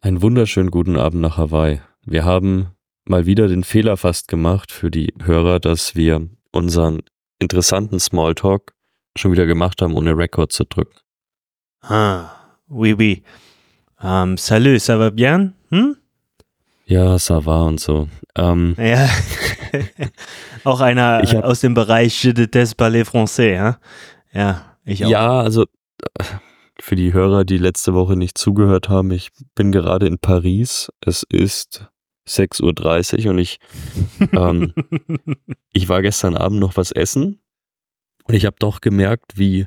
Einen wunderschönen guten Abend nach Hawaii. Wir haben mal wieder den Fehler fast gemacht für die Hörer, dass wir unseren interessanten Smalltalk schon wieder gemacht haben, ohne Record zu drücken. Ah, oui, oui. Um, salut, ça va bien? Hm? Ja, ça va und so. Ähm, Ja. auch einer hab- aus dem Bereich Je déteste parler français, ja? Ja, ich auch. ja, also für die Hörer, die letzte Woche nicht zugehört haben, ich bin gerade in Paris. Es ist 6.30 Uhr und ich, ähm, ich war gestern Abend noch was essen und ich habe doch gemerkt, wie,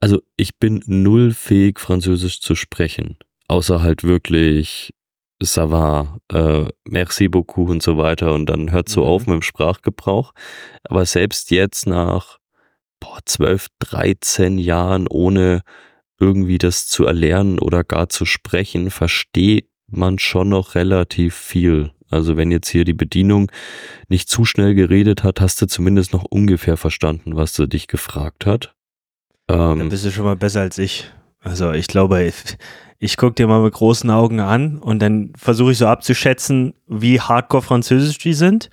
also ich bin null fähig, Französisch zu sprechen. Außer halt wirklich ça va, äh, merci beaucoup und so weiter und dann hört so Mhm. auf mit dem Sprachgebrauch. Aber selbst jetzt nach boah, 12, 13 Jahren ohne irgendwie das zu erlernen oder gar zu sprechen, versteht man schon noch relativ viel. Also wenn jetzt hier die Bedienung nicht zu schnell geredet hat, hast du zumindest noch ungefähr verstanden, was sie dich gefragt hat. Dann Ähm, bist du schon mal besser als ich. Also ich glaube, ich, ich gucke dir mal mit großen Augen an und dann versuche ich so abzuschätzen, wie hardcore französisch die sind.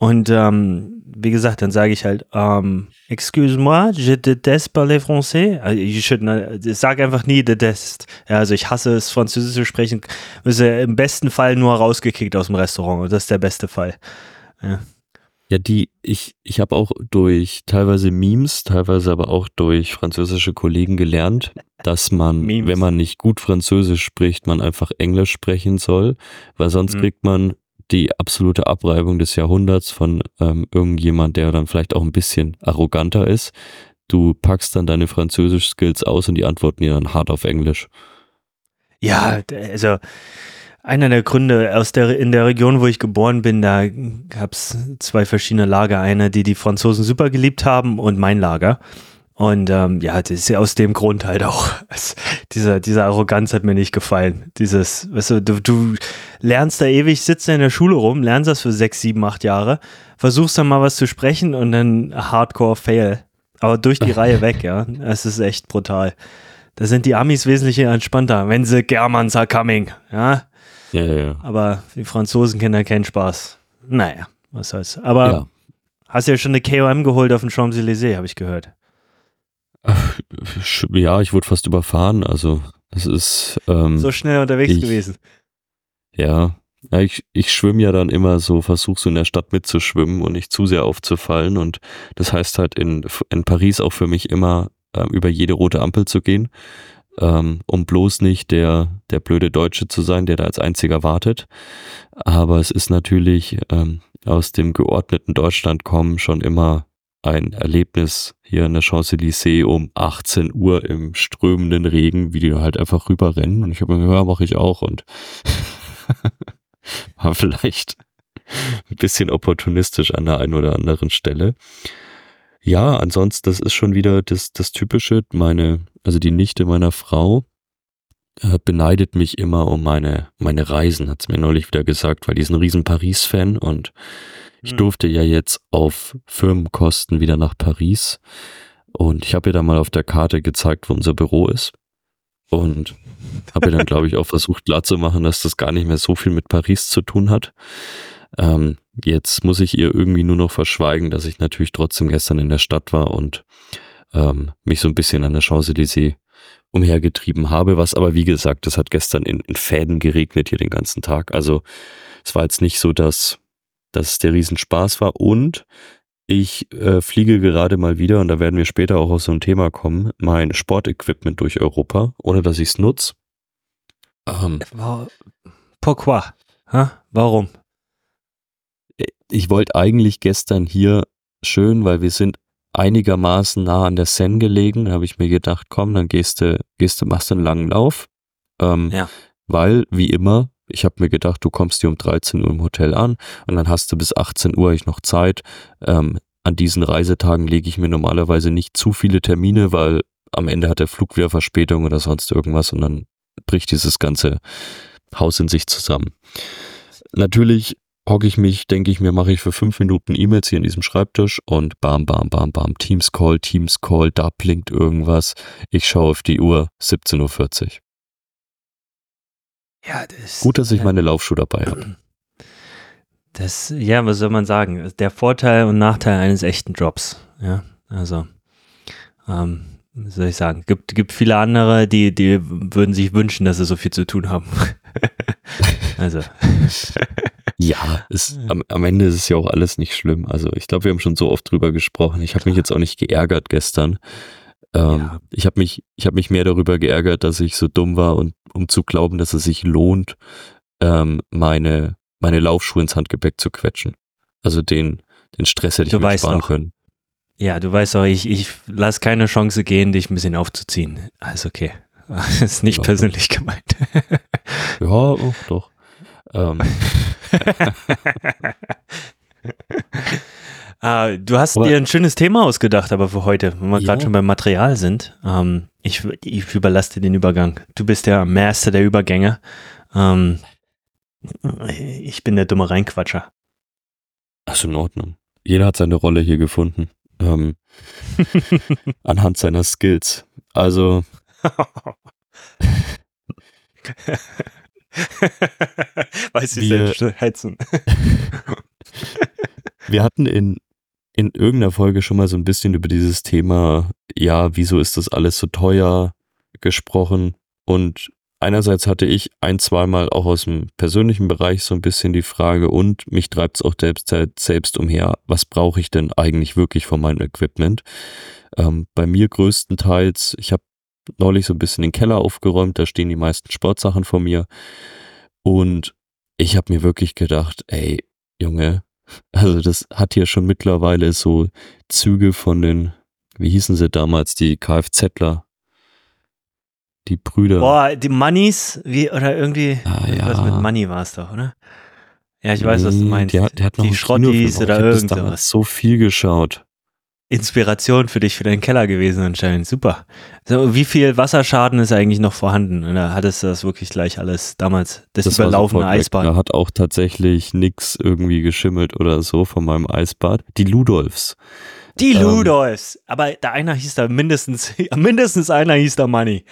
Und ähm, wie gesagt, dann sage ich halt, ähm, excuse-moi, je déteste parler français. Also ich, should ich sage einfach nie déteste. Ja, also ich hasse es, Französisch zu sprechen. Ist ja im besten Fall nur rausgekickt aus dem Restaurant. Und das ist der beste Fall. Ja, die, ich, ich habe auch durch teilweise Memes, teilweise aber auch durch französische Kollegen gelernt, dass man, Memes. wenn man nicht gut Französisch spricht, man einfach Englisch sprechen soll, weil sonst Mhm. kriegt man die absolute Abreibung des Jahrhunderts von ähm, irgendjemand, der dann vielleicht auch ein bisschen arroganter ist. Du packst dann deine Französisch-Skills aus und die antworten dir dann hart auf Englisch. Ja, also einer der Gründe aus der in der Region, wo ich geboren bin, da gab es zwei verschiedene Lager. Eine, die die Franzosen super geliebt haben und mein Lager. Und ähm, ja, das ist ja aus dem Grund halt auch. Es, dieser, diese Arroganz hat mir nicht gefallen. Dieses, weißt du, du, du lernst da ewig, sitzt da in der Schule rum, lernst das für sechs, sieben, acht Jahre, versuchst dann mal was zu sprechen und dann Hardcore-Fail. Aber durch die Reihe weg, ja. Es ist echt brutal. Da sind die Amis wesentlich entspannter, wenn sie Germans are coming, ja. Ja, ja, ja. Aber die Franzosen kennen Spaß. Naja, was soll's. Aber ja. hast ja schon eine KOM geholt auf dem Champs-Élysées, habe ich gehört. Ja, ich wurde fast überfahren, also das ist ähm, So schnell unterwegs ich- gewesen. Ja, ja ich, ich schwimme ja dann immer so, versuche so in der Stadt mitzuschwimmen und nicht zu sehr aufzufallen. Und das heißt halt in, in Paris auch für mich immer ähm, über jede rote Ampel zu gehen, ähm, um bloß nicht der, der blöde Deutsche zu sein, der da als einziger wartet. Aber es ist natürlich ähm, aus dem geordneten Deutschland kommen schon immer ein Erlebnis hier in der Champs-Élysées um 18 Uhr im strömenden Regen, wie die halt einfach rüberrennen. Und ich habe mir gedacht, ja, mache ich auch. Und war vielleicht ein bisschen opportunistisch an der einen oder anderen Stelle. Ja, ansonsten, das ist schon wieder das, das Typische. Meine, also die Nichte meiner Frau äh, beneidet mich immer um meine, meine Reisen, hat's mir neulich wieder gesagt, weil die ist ein riesen Paris-Fan und ich Hm. durfte ja jetzt auf Firmenkosten wieder nach Paris. Und ich habe ihr da mal auf der Karte gezeigt, wo unser Büro ist. Und habe ihr dann, glaube ich, auch versucht klarzumachen, dass das gar nicht mehr so viel mit Paris zu tun hat. Ähm, jetzt muss ich ihr irgendwie nur noch verschweigen, dass ich natürlich trotzdem gestern in der Stadt war und ähm, mich so ein bisschen an der Champs-Élysées umhergetrieben habe, was aber wie gesagt, das hat gestern in, in Fäden geregnet hier den ganzen Tag. Also es war jetzt nicht so, dass, dass es der Riesenspaß war und ich äh, fliege gerade mal wieder, und da werden wir später auch auf so ein Thema kommen, mein Sportequipment durch Europa, ohne dass ich es nutze. Ähm, Pourquoi? Ha? Warum? ich wollte eigentlich gestern hier schön, weil wir sind einigermaßen nah an der Seine gelegen, da habe ich mir gedacht, komm, dann gehst du, gehst du, machst du einen langen Lauf. Ähm, Ja. Weil, wie immer, ich habe mir gedacht, du kommst hier um 13 Uhr im Hotel an und dann hast du bis 18 Uhr ich noch Zeit. Ähm, an diesen Reisetagen lege ich mir normalerweise nicht zu viele Termine, weil am Ende hat der Flug wieder Verspätung oder sonst irgendwas und dann bricht dieses ganze Haus in sich zusammen. Natürlich hocke ich mich, denke ich mir, mache ich für fünf Minuten E-Mails hier in diesem Schreibtisch und bam, bam, bam, bam, Teams Call, Teams Call, da blinkt irgendwas. Ich schaue auf die Uhr, 17.40 Uhr. Ja, das, Gut, dass ich meine Laufschuhe dabei habe. Das, ja, was soll man sagen? Der Vorteil und Nachteil eines echten Jobs. Ja, also, ähm, wie soll ich sagen? Gibt, gibt viele andere, die, die würden sich wünschen, dass sie so viel zu tun haben. also. Ja, es, am, am Ende ist es ja auch alles nicht schlimm. Also ich glaube, wir haben schon so oft drüber gesprochen. Ich habe mich jetzt auch nicht geärgert gestern. Ähm, ja. Ich habe mich, ich habe mich mehr darüber geärgert, dass ich so dumm war und um zu glauben, dass es sich lohnt, ähm, meine meine Laufschuhe ins Handgepäck zu quetschen. Also den den Stress hätte ich du mir sparen doch. können. Ja, du weißt doch, ich, ich lasse keine Chance gehen, dich ein bisschen aufzuziehen. Alles okay. Das ist nicht ja, persönlich doch. gemeint. ja, oh, doch. Ähm. Uh, du hast aber, dir ein schönes Thema ausgedacht, aber für heute, wenn wir ja. gerade schon beim Material sind. Ähm, ich, ich überlasse dir den Übergang. Du bist der Master der Übergänge. Ähm, ich bin der dumme Reinquatscher. Ach, in Ordnung. Jeder hat seine Rolle hier gefunden. Ähm, anhand seiner Skills. Also. Weiß ich selbst heizen. wir hatten in in irgendeiner Folge schon mal so ein bisschen über dieses Thema, ja, wieso ist das alles so teuer gesprochen. Und einerseits hatte ich ein, zweimal auch aus dem persönlichen Bereich so ein bisschen die Frage und mich treibt es auch selbst, selbst umher, was brauche ich denn eigentlich wirklich von meinem Equipment? Ähm, bei mir größtenteils, ich habe neulich so ein bisschen den Keller aufgeräumt, da stehen die meisten Sportsachen vor mir. Und ich habe mir wirklich gedacht, ey, Junge, also das hat ja schon mittlerweile so Züge von den, wie hießen sie damals, die Kfzler, die Brüder. Boah, die Moneys, wie, oder irgendwie, ah, ja. was mit Money war es doch, oder? Ja, ich weiß, was du meinst. Der, der hat noch die Schrottis oder irgendwas. so viel geschaut. Inspiration für dich für deinen Keller gewesen anscheinend. Super. So, wie viel Wasserschaden ist eigentlich noch vorhanden? Oder hattest du das wirklich gleich alles damals? Das, das überlaufene Eisbad? Da hat auch tatsächlich nichts irgendwie geschimmelt oder so von meinem Eisbad. Die Ludolfs. Die ähm, Ludolfs. Aber der einer hieß da mindestens, mindestens einer hieß da Money.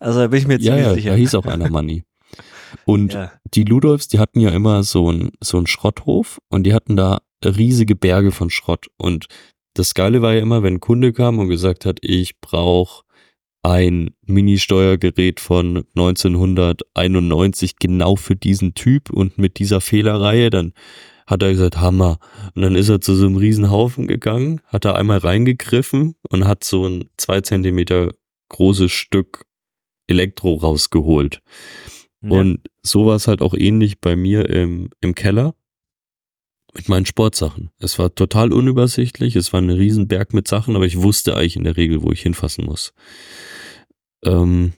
Also da bin ich mir ziemlich ja, ja, sicher. Da hieß auch einer Money. Und ja. die Ludolfs, die hatten ja immer so einen so einen Schrotthof und die hatten da riesige Berge von Schrott. Und das Geile war ja immer, wenn ein Kunde kam und gesagt hat, ich brauche ein Mini-Steuergerät von 1991 genau für diesen Typ und mit dieser Fehlerreihe, dann hat er gesagt, Hammer. Und dann ist er zu so einem Riesenhaufen gegangen, hat da einmal reingegriffen und hat so ein zwei Zentimeter großes Stück Elektro rausgeholt. Ja. Und so war es halt auch ähnlich bei mir im, im Keller mit meinen Sportsachen. Es war total unübersichtlich, es war ein Riesenberg mit Sachen, aber ich wusste eigentlich in der Regel, wo ich hinfassen muss. Ähm,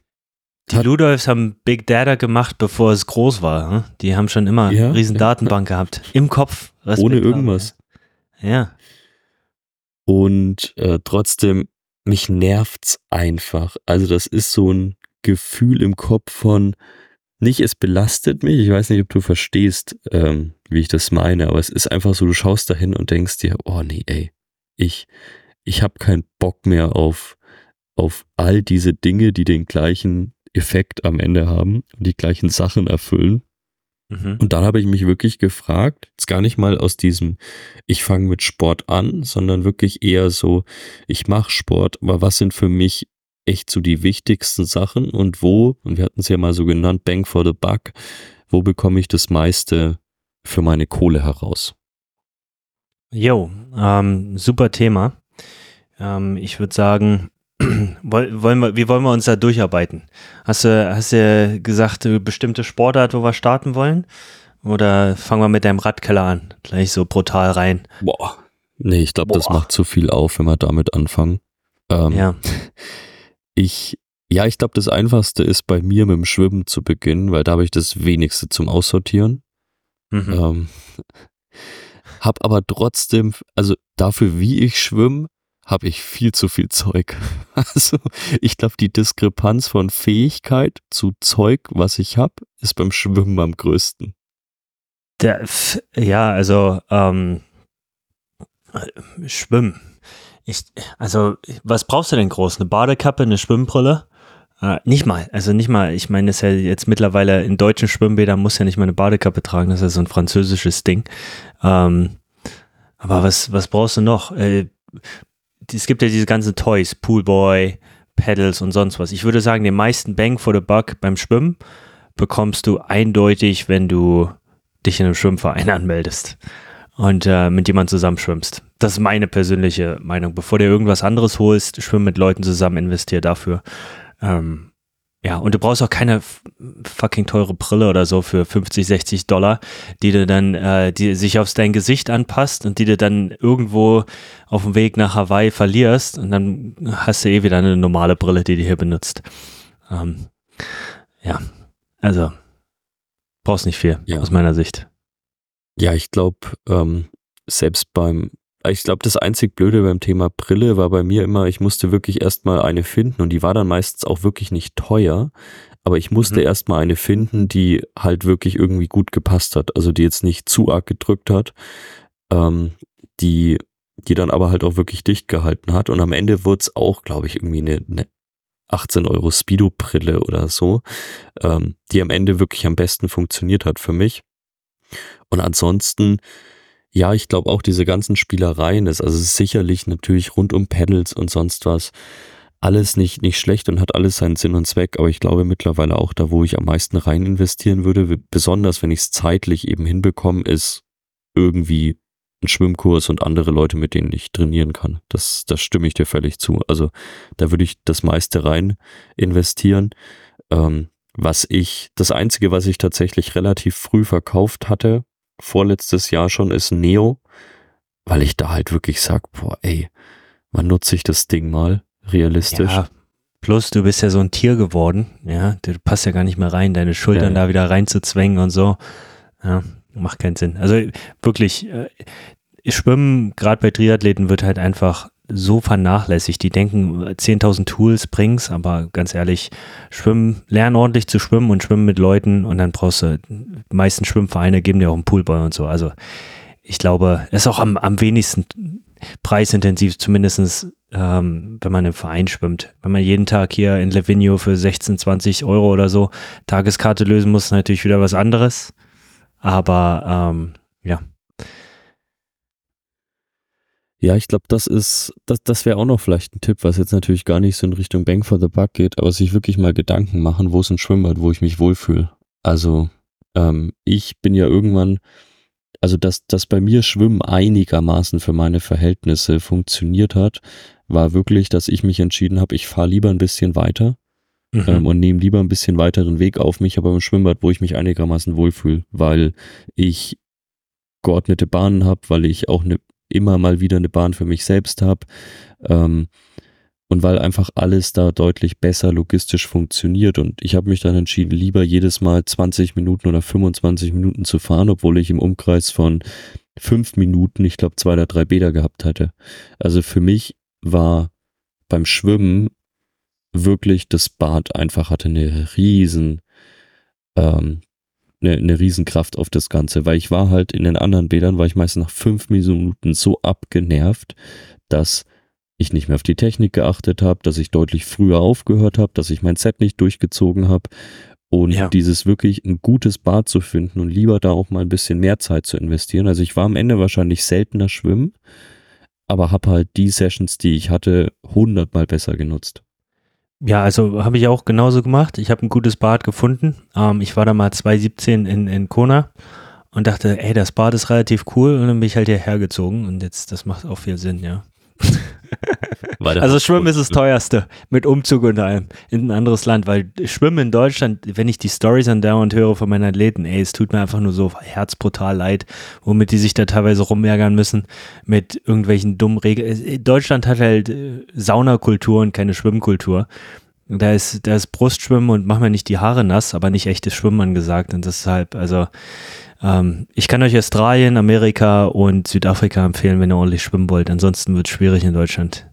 die Ludolfs haben Big Data gemacht, bevor es groß war. Hm? Die haben schon immer ja, riesen ja, Datenbank ja. gehabt. Im Kopf. Ohne irgendwas. Haben, ja. Und äh, trotzdem, mich nervt's einfach. Also das ist so ein Gefühl im Kopf von, nicht es belastet mich, ich weiß nicht, ob du verstehst, ähm, wie ich das meine, aber es ist einfach so, du schaust dahin und denkst dir, oh nee, ey, ich, ich habe keinen Bock mehr auf, auf all diese Dinge, die den gleichen Effekt am Ende haben und die gleichen Sachen erfüllen. Mhm. Und dann habe ich mich wirklich gefragt, jetzt gar nicht mal aus diesem, ich fange mit Sport an, sondern wirklich eher so, ich mache Sport, aber was sind für mich echt so die wichtigsten Sachen und wo, und wir hatten es ja mal so genannt, Bang for the Buck, wo bekomme ich das meiste für meine Kohle heraus? Jo, ähm, super Thema. Ähm, ich würde sagen, wollen wir, wie wollen wir uns da durcharbeiten? Hast du, hast du gesagt, eine bestimmte Sportart, wo wir starten wollen? Oder fangen wir mit deinem Radkeller an? Gleich so brutal rein. Boah. Nee, ich glaube, das macht zu viel auf, wenn wir damit anfangen. Ähm, ja. Ich, ja, ich glaube, das Einfachste ist bei mir mit dem Schwimmen zu beginnen, weil da habe ich das wenigste zum Aussortieren. Mhm. Ähm, hab aber trotzdem, also dafür, wie ich schwimme, habe ich viel zu viel Zeug. Also ich glaube, die Diskrepanz von Fähigkeit zu Zeug, was ich habe, ist beim Schwimmen am größten. Der, ja, also ähm, Schwimmen. Ich, also, was brauchst du denn groß? Eine Badekappe, eine Schwimmbrille? Äh, nicht mal, also nicht mal. Ich meine, das ist ja jetzt mittlerweile in deutschen Schwimmbädern muss ja nicht mal eine Badekappe tragen, das ist ja so ein französisches Ding. Ähm, aber was, was brauchst du noch? Äh, es gibt ja diese ganzen Toys, Poolboy, Pedals und sonst was. Ich würde sagen, den meisten Bang for the Buck beim Schwimmen bekommst du eindeutig, wenn du dich in einem Schwimmverein anmeldest und äh, mit jemandem zusammen schwimmst. Das ist meine persönliche Meinung. Bevor du irgendwas anderes holst, schwimm mit Leuten zusammen, investier dafür. Ähm, ja, und du brauchst auch keine fucking teure Brille oder so für 50, 60 Dollar, die du dann, äh, die sich aufs dein Gesicht anpasst und die du dann irgendwo auf dem Weg nach Hawaii verlierst und dann hast du eh wieder eine normale Brille, die du hier benutzt. Ähm, ja, also brauchst nicht viel ja. aus meiner Sicht. Ja, ich glaube, ähm, selbst beim ich glaube, das einzig Blöde beim Thema Brille war bei mir immer, ich musste wirklich erstmal eine finden und die war dann meistens auch wirklich nicht teuer, aber ich musste mhm. erstmal eine finden, die halt wirklich irgendwie gut gepasst hat, also die jetzt nicht zu arg gedrückt hat, ähm, die, die dann aber halt auch wirklich dicht gehalten hat und am Ende wurde es auch, glaube ich, irgendwie eine, eine 18 Euro Speedo-Brille oder so, ähm, die am Ende wirklich am besten funktioniert hat für mich. Und ansonsten, ja, ich glaube auch diese ganzen Spielereien ist, also ist sicherlich natürlich rund um Pedals und sonst was, alles nicht, nicht schlecht und hat alles seinen Sinn und Zweck, aber ich glaube mittlerweile auch da, wo ich am meisten rein investieren würde, besonders wenn ich es zeitlich eben hinbekomme, ist irgendwie ein Schwimmkurs und andere Leute, mit denen ich trainieren kann. Das, das stimme ich dir völlig zu. Also da würde ich das meiste rein investieren. Ähm, was ich, das einzige, was ich tatsächlich relativ früh verkauft hatte, vorletztes Jahr schon, ist Neo, weil ich da halt wirklich sag, boah, ey, wann nutze ich das Ding mal realistisch? Ja, plus du bist ja so ein Tier geworden, ja, du passt ja gar nicht mehr rein, deine Schultern ja. da wieder reinzuzwängen und so, ja, macht keinen Sinn. Also wirklich, äh, Schwimmen, gerade bei Triathleten, wird halt einfach so vernachlässigt. Die denken, 10.000 Tools bring's, aber ganz ehrlich, schwimmen, lernen ordentlich zu schwimmen und schwimmen mit Leuten und dann brauchst du, die meisten Schwimmvereine geben dir auch einen Poolboy und so. Also ich glaube, es ist auch am, am wenigsten preisintensiv, zumindestens ähm, wenn man im Verein schwimmt. Wenn man jeden Tag hier in Levinio für 16, 20 Euro oder so Tageskarte lösen muss, natürlich wieder was anderes. Aber ähm, ja, ich glaube, das ist, das, das wäre auch noch vielleicht ein Tipp, was jetzt natürlich gar nicht so in Richtung Bang for the Buck geht, aber sich wirklich mal Gedanken machen, wo ist ein Schwimmbad, wo ich mich wohlfühle. Also, ähm, ich bin ja irgendwann, also dass, dass bei mir Schwimmen einigermaßen für meine Verhältnisse funktioniert hat, war wirklich, dass ich mich entschieden habe, ich fahre lieber ein bisschen weiter mhm. ähm, und nehme lieber ein bisschen weiteren Weg auf mich, aber im Schwimmbad, wo ich mich einigermaßen wohlfühle, weil ich geordnete Bahnen habe, weil ich auch eine immer mal wieder eine Bahn für mich selbst habe ähm, und weil einfach alles da deutlich besser logistisch funktioniert und ich habe mich dann entschieden, lieber jedes Mal 20 Minuten oder 25 Minuten zu fahren, obwohl ich im Umkreis von fünf Minuten, ich glaube zwei oder drei Bäder gehabt hatte. Also für mich war beim Schwimmen wirklich das Bad einfach hatte eine riesen ähm, eine, eine Riesenkraft auf das Ganze, weil ich war halt in den anderen Bädern, war ich meist nach fünf Minuten so abgenervt, dass ich nicht mehr auf die Technik geachtet habe, dass ich deutlich früher aufgehört habe, dass ich mein Set nicht durchgezogen habe und ja. dieses wirklich ein gutes Bad zu finden und lieber da auch mal ein bisschen mehr Zeit zu investieren. Also ich war am Ende wahrscheinlich seltener schwimmen, aber habe halt die Sessions, die ich hatte, hundertmal besser genutzt. Ja, also habe ich auch genauso gemacht. Ich habe ein gutes Bad gefunden. Ähm, ich war da mal 2017 in, in Kona und dachte, ey, das Bad ist relativ cool und dann bin ich halt hierher gezogen und jetzt, das macht auch viel Sinn, ja also Schwimmen ist das teuerste mit Umzug und allem in ein anderes Land, weil Schwimmen in Deutschland, wenn ich die Stories andauernd höre von meinen Athleten, ey, es tut mir einfach nur so herzbrutal leid, womit die sich da teilweise rumärgern müssen mit irgendwelchen dummen Regeln. Deutschland hat halt äh, Saunakultur und keine Schwimmkultur. Da ist, da ist Brustschwimmen und mach mir nicht die Haare nass, aber nicht echtes Schwimmen angesagt und deshalb, also ähm, ich kann euch Australien, Amerika und Südafrika empfehlen, wenn ihr ordentlich schwimmen wollt. Ansonsten wird es schwierig in Deutschland.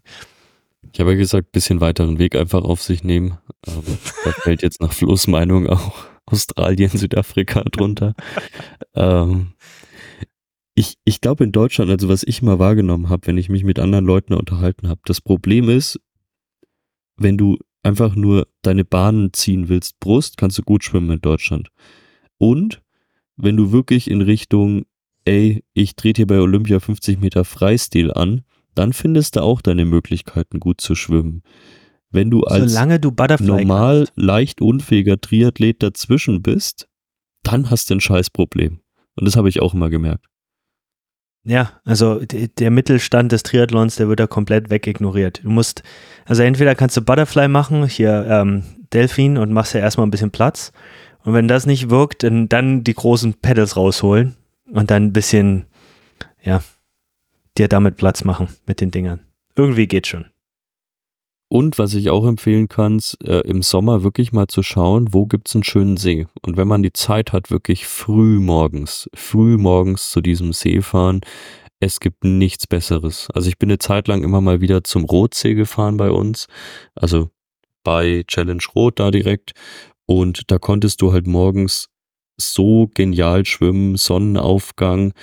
Ich habe ja gesagt, bisschen weiteren Weg einfach auf sich nehmen. Ähm, da fällt jetzt nach Flo's Meinung auch Australien, Südafrika drunter. ähm, ich, ich glaube in Deutschland, also was ich mal wahrgenommen habe, wenn ich mich mit anderen Leuten unterhalten habe, das Problem ist, wenn du einfach nur deine Bahnen ziehen willst, Brust, kannst du gut schwimmen in Deutschland. Und wenn du wirklich in Richtung, ey, ich trete hier bei Olympia 50 Meter Freistil an, dann findest du auch deine Möglichkeiten, gut zu schwimmen. Wenn du als Solange du Butterfly normal kannst. leicht unfähiger Triathlet dazwischen bist, dann hast du ein Scheißproblem. Und das habe ich auch immer gemerkt. Ja, also der Mittelstand des Triathlons, der wird da komplett wegignoriert. Du musst, also entweder kannst du Butterfly machen, hier ähm, Delfin und machst ja erstmal ein bisschen Platz. Und wenn das nicht wirkt, dann, dann die großen Pedals rausholen und dann ein bisschen, ja, dir damit Platz machen mit den Dingern. Irgendwie geht schon. Und was ich auch empfehlen kann, äh, im Sommer wirklich mal zu schauen, wo gibt's einen schönen See. Und wenn man die Zeit hat, wirklich früh morgens, früh morgens zu diesem See fahren, es gibt nichts Besseres. Also ich bin eine Zeit lang immer mal wieder zum Rotsee gefahren bei uns, also bei Challenge Rot da direkt. Und da konntest du halt morgens so genial schwimmen, Sonnenaufgang,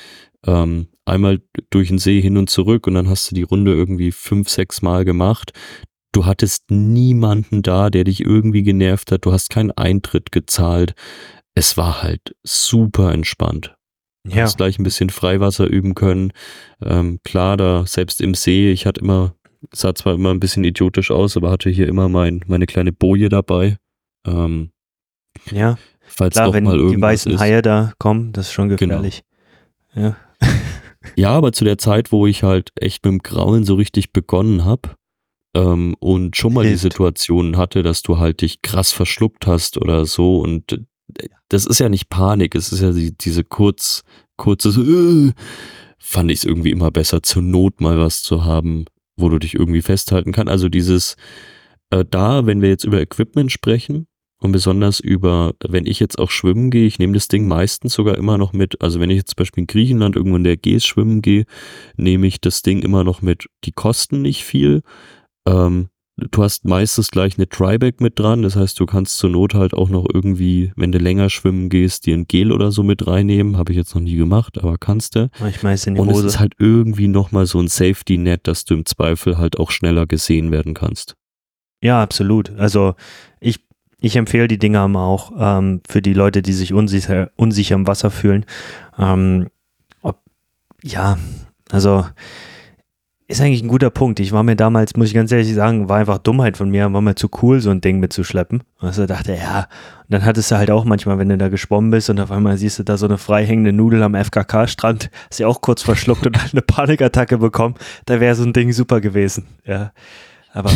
ähm, einmal durch den See hin und zurück und dann hast du die Runde irgendwie fünf, sechs Mal gemacht. Du hattest niemanden da, der dich irgendwie genervt hat. Du hast keinen Eintritt gezahlt. Es war halt super entspannt. Du Ja, hast gleich ein bisschen Freiwasser üben können. Ähm, klar, da selbst im See, ich hatte immer, sah zwar immer ein bisschen idiotisch aus, aber hatte hier immer mein, meine kleine Boje dabei. Ähm, ja. falls Klar, doch wenn mal die weißen ist. Genau. Haie da kommen, das ist schon gefährlich. Ja. Ja, aber zu der Zeit, wo ich halt echt mit dem Grauen so richtig begonnen habe ähm, und schon mal die Hilft. Situation hatte, dass du halt dich krass verschluckt hast oder so und äh, das ist ja nicht Panik, es ist ja die, diese kurz, kurze, so, äh, fand ich es irgendwie immer besser, zur Not mal was zu haben, wo du dich irgendwie festhalten kann. Also dieses, äh, da, wenn wir jetzt über Equipment sprechen, und besonders über, wenn ich jetzt auch schwimmen gehe, ich nehme das Ding meistens sogar immer noch mit. Also wenn ich jetzt zum Beispiel in Griechenland irgendwo in der Gees schwimmen gehe, nehme ich das Ding immer noch mit. Die kosten nicht viel. Ähm, du hast meistens gleich eine Tryback mit dran. Das heißt, du kannst zur Not halt auch noch irgendwie, wenn du länger schwimmen gehst, dir ein Gel oder so mit reinnehmen. Habe ich jetzt noch nie gemacht, aber kannst du. Ich weiß in die Und es Hose. ist halt irgendwie nochmal so ein Safety-Net, dass du im Zweifel halt auch schneller gesehen werden kannst. Ja, absolut. Also ich, ich empfehle die Dinger mal auch ähm, für die Leute, die sich unsicher, unsicher im Wasser fühlen. Ähm, ob, ja, also ist eigentlich ein guter Punkt. Ich war mir damals, muss ich ganz ehrlich sagen, war einfach Dummheit von mir, war mir zu cool, so ein Ding mitzuschleppen. Also dachte, ja, und dann hattest du halt auch manchmal, wenn du da geschwommen bist und auf einmal siehst du da so eine freihängende Nudel am FKK-Strand, hast sie auch kurz verschluckt und eine Panikattacke bekommen, da wäre so ein Ding super gewesen. Ja, aber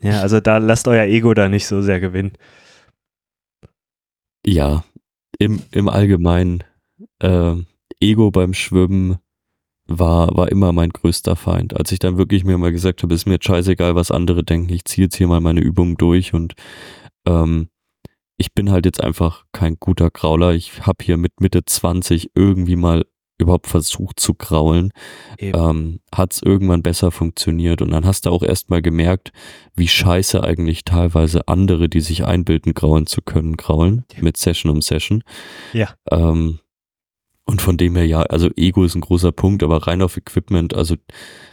ja, also da lasst euer Ego da nicht so sehr gewinnen. Ja, im, im Allgemeinen, äh, Ego beim Schwimmen war, war immer mein größter Feind. Als ich dann wirklich mir mal gesagt habe, ist mir scheißegal, was andere denken, ich ziehe jetzt hier mal meine Übung durch und ähm, ich bin halt jetzt einfach kein guter Krauler. Ich habe hier mit Mitte 20 irgendwie mal überhaupt versucht zu kraulen. Eben. Ähm, Hat es irgendwann besser funktioniert und dann hast du auch erstmal gemerkt, wie scheiße eigentlich teilweise andere, die sich einbilden, grauen zu können, kraulen Ja. mit Session um Session. Ja. Ähm, und von dem her, ja, also Ego ist ein großer Punkt, aber rein auf Equipment, also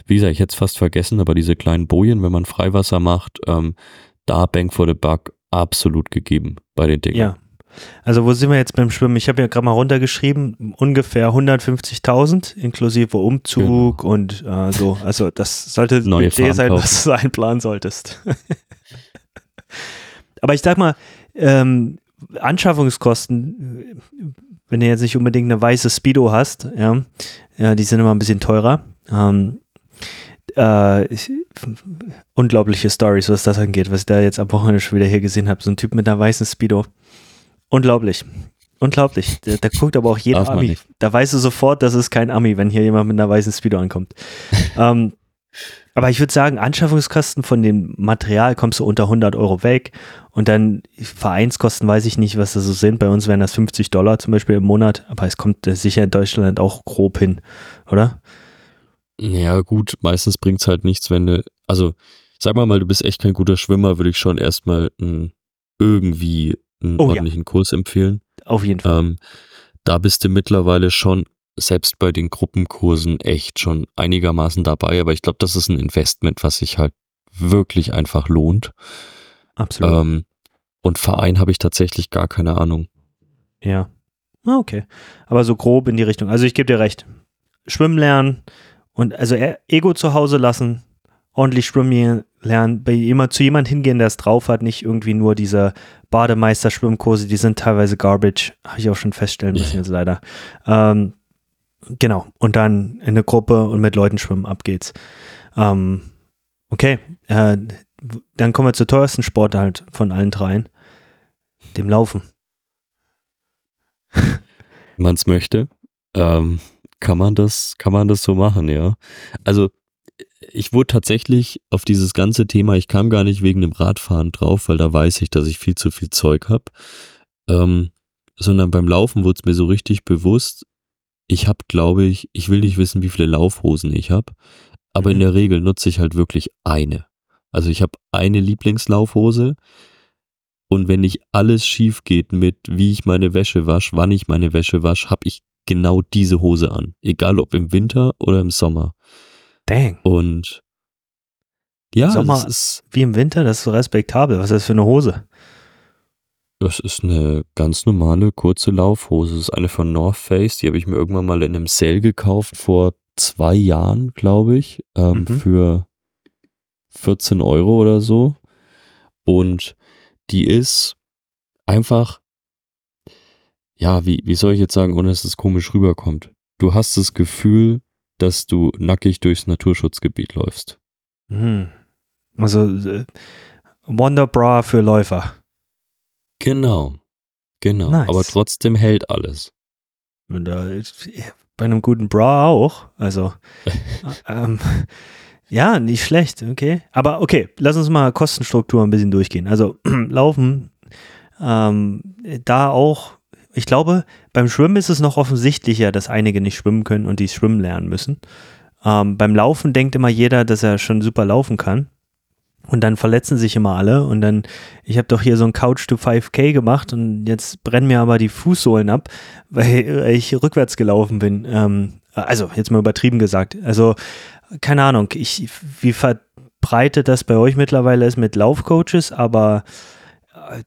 wie gesagt, ich hätte es fast vergessen, aber diese kleinen Bojen, wenn man Freiwasser macht, ähm, da Bang for the Buck absolut gegeben bei den Dingen. Ja. Also wo sind wir jetzt beim Schwimmen? Ich habe ja gerade mal runtergeschrieben, ungefähr 150.000 inklusive Umzug und äh, so. Also das sollte Neue Budget sein, was du einplanen solltest. Aber ich sag mal, ähm, Anschaffungskosten, wenn du jetzt nicht unbedingt eine weiße Speedo hast, ja, ja die sind immer ein bisschen teurer. Ähm, äh, ich, unglaubliche Stories, was das angeht, was ich da jetzt am Wochenende schon wieder hier gesehen habe. So ein Typ mit einer weißen Speedo. Unglaublich. Unglaublich. Da, da guckt aber auch jeder Darf Ami. Da weißt du sofort, das ist kein Ami, wenn hier jemand mit einer weißen Speedo ankommt. ähm, aber ich würde sagen, Anschaffungskosten von dem Material kommst du unter 100 Euro weg und dann Vereinskosten weiß ich nicht, was das so sind. Bei uns wären das 50 Dollar zum Beispiel im Monat, aber es kommt sicher in Deutschland auch grob hin, oder? Ja, gut, meistens bringt's halt nichts, wenn du, also sag mal mal, du bist echt kein guter Schwimmer, würde ich schon erstmal einen, irgendwie einen Oh ja. ordentlichen Kurs empfehlen. Auf jeden Fall. Ähm, da bist du mittlerweile schon, selbst bei den Gruppenkursen, echt schon einigermaßen dabei, aber ich glaube, das ist ein Investment, was sich halt wirklich einfach lohnt. absolut. Ähm, und Verein habe ich tatsächlich gar keine Ahnung. Ja. Ah, Okay. Aber so grob in die Richtung. Also ich gebe dir recht. Schwimmen lernen und also Ego zu Hause lassen, ordentlich schwimmen lernen, bei jemand, zu jemand hingehen, der es drauf hat, nicht irgendwie nur diese Bademeister-Schwimmkurse, die sind teilweise garbage, habe ich auch schon feststellen müssen jetzt leider. Ähm, genau. Und dann in eine Gruppe und mit Leuten schwimmen, ab geht's. Ähm, okay. Äh, dann kommen wir zur teuersten Sport halt von allen dreien. Dem Laufen. Wenn man es möchte, ähm, kann man das, kann man das so machen, ja. Also ich wurde tatsächlich auf dieses ganze Thema, ich kam gar nicht wegen dem Radfahren drauf, weil da weiß ich, dass ich viel zu viel Zeug habe, ähm, sondern beim Laufen wurde es mir so richtig bewusst, ich habe, glaube ich, ich will nicht wissen, wie viele Laufhosen ich habe, aber in Mhm. der Regel nutze ich halt wirklich eine. Also ich habe eine Lieblingslaufhose und wenn nicht alles schief geht mit, wie ich meine Wäsche wasche, wann ich meine Wäsche wasche, habe ich genau diese Hose an. Egal ob im Winter oder im Sommer. Dang. Und ja, Sommer- das ist, Wie im Winter, das ist so respektabel. Was ist das für eine Hose? das ist eine ganz normale kurze Laufhose. Das ist eine von North Face. Die habe ich mir irgendwann mal in einem Sale gekauft vor zwei Jahren, glaube ich, ähm, Mhm. für 14 Euro oder so. Und die ist einfach, ja, wie, wie soll ich jetzt sagen, ohne dass es komisch rüberkommt. Du hast das Gefühl, dass du nackig durchs Naturschutzgebiet läufst. Hm. Also äh, Wonder Bra für Läufer. Genau. Genau. Nice. Aber trotzdem hält alles. Und da bei einem guten Bra auch. Also ähm, ja, nicht schlecht, okay. Aber okay, lass uns mal Kostenstruktur ein bisschen durchgehen. Also Laufen, ähm, da auch, ich glaube, beim Schwimmen ist es noch offensichtlicher, dass einige nicht schwimmen können und die schwimmen lernen müssen. Ähm, beim Laufen denkt immer jeder, dass er schon super laufen kann. Und dann verletzen sich immer alle. Und dann, ich habe doch hier so ein Couch to 5K gemacht und jetzt brennen mir aber die Fußsohlen ab, weil ich rückwärts gelaufen bin. Ähm, also, jetzt mal übertrieben gesagt. Also, keine Ahnung, ich, wie verbreitet das bei euch mittlerweile ist mit Laufcoaches, aber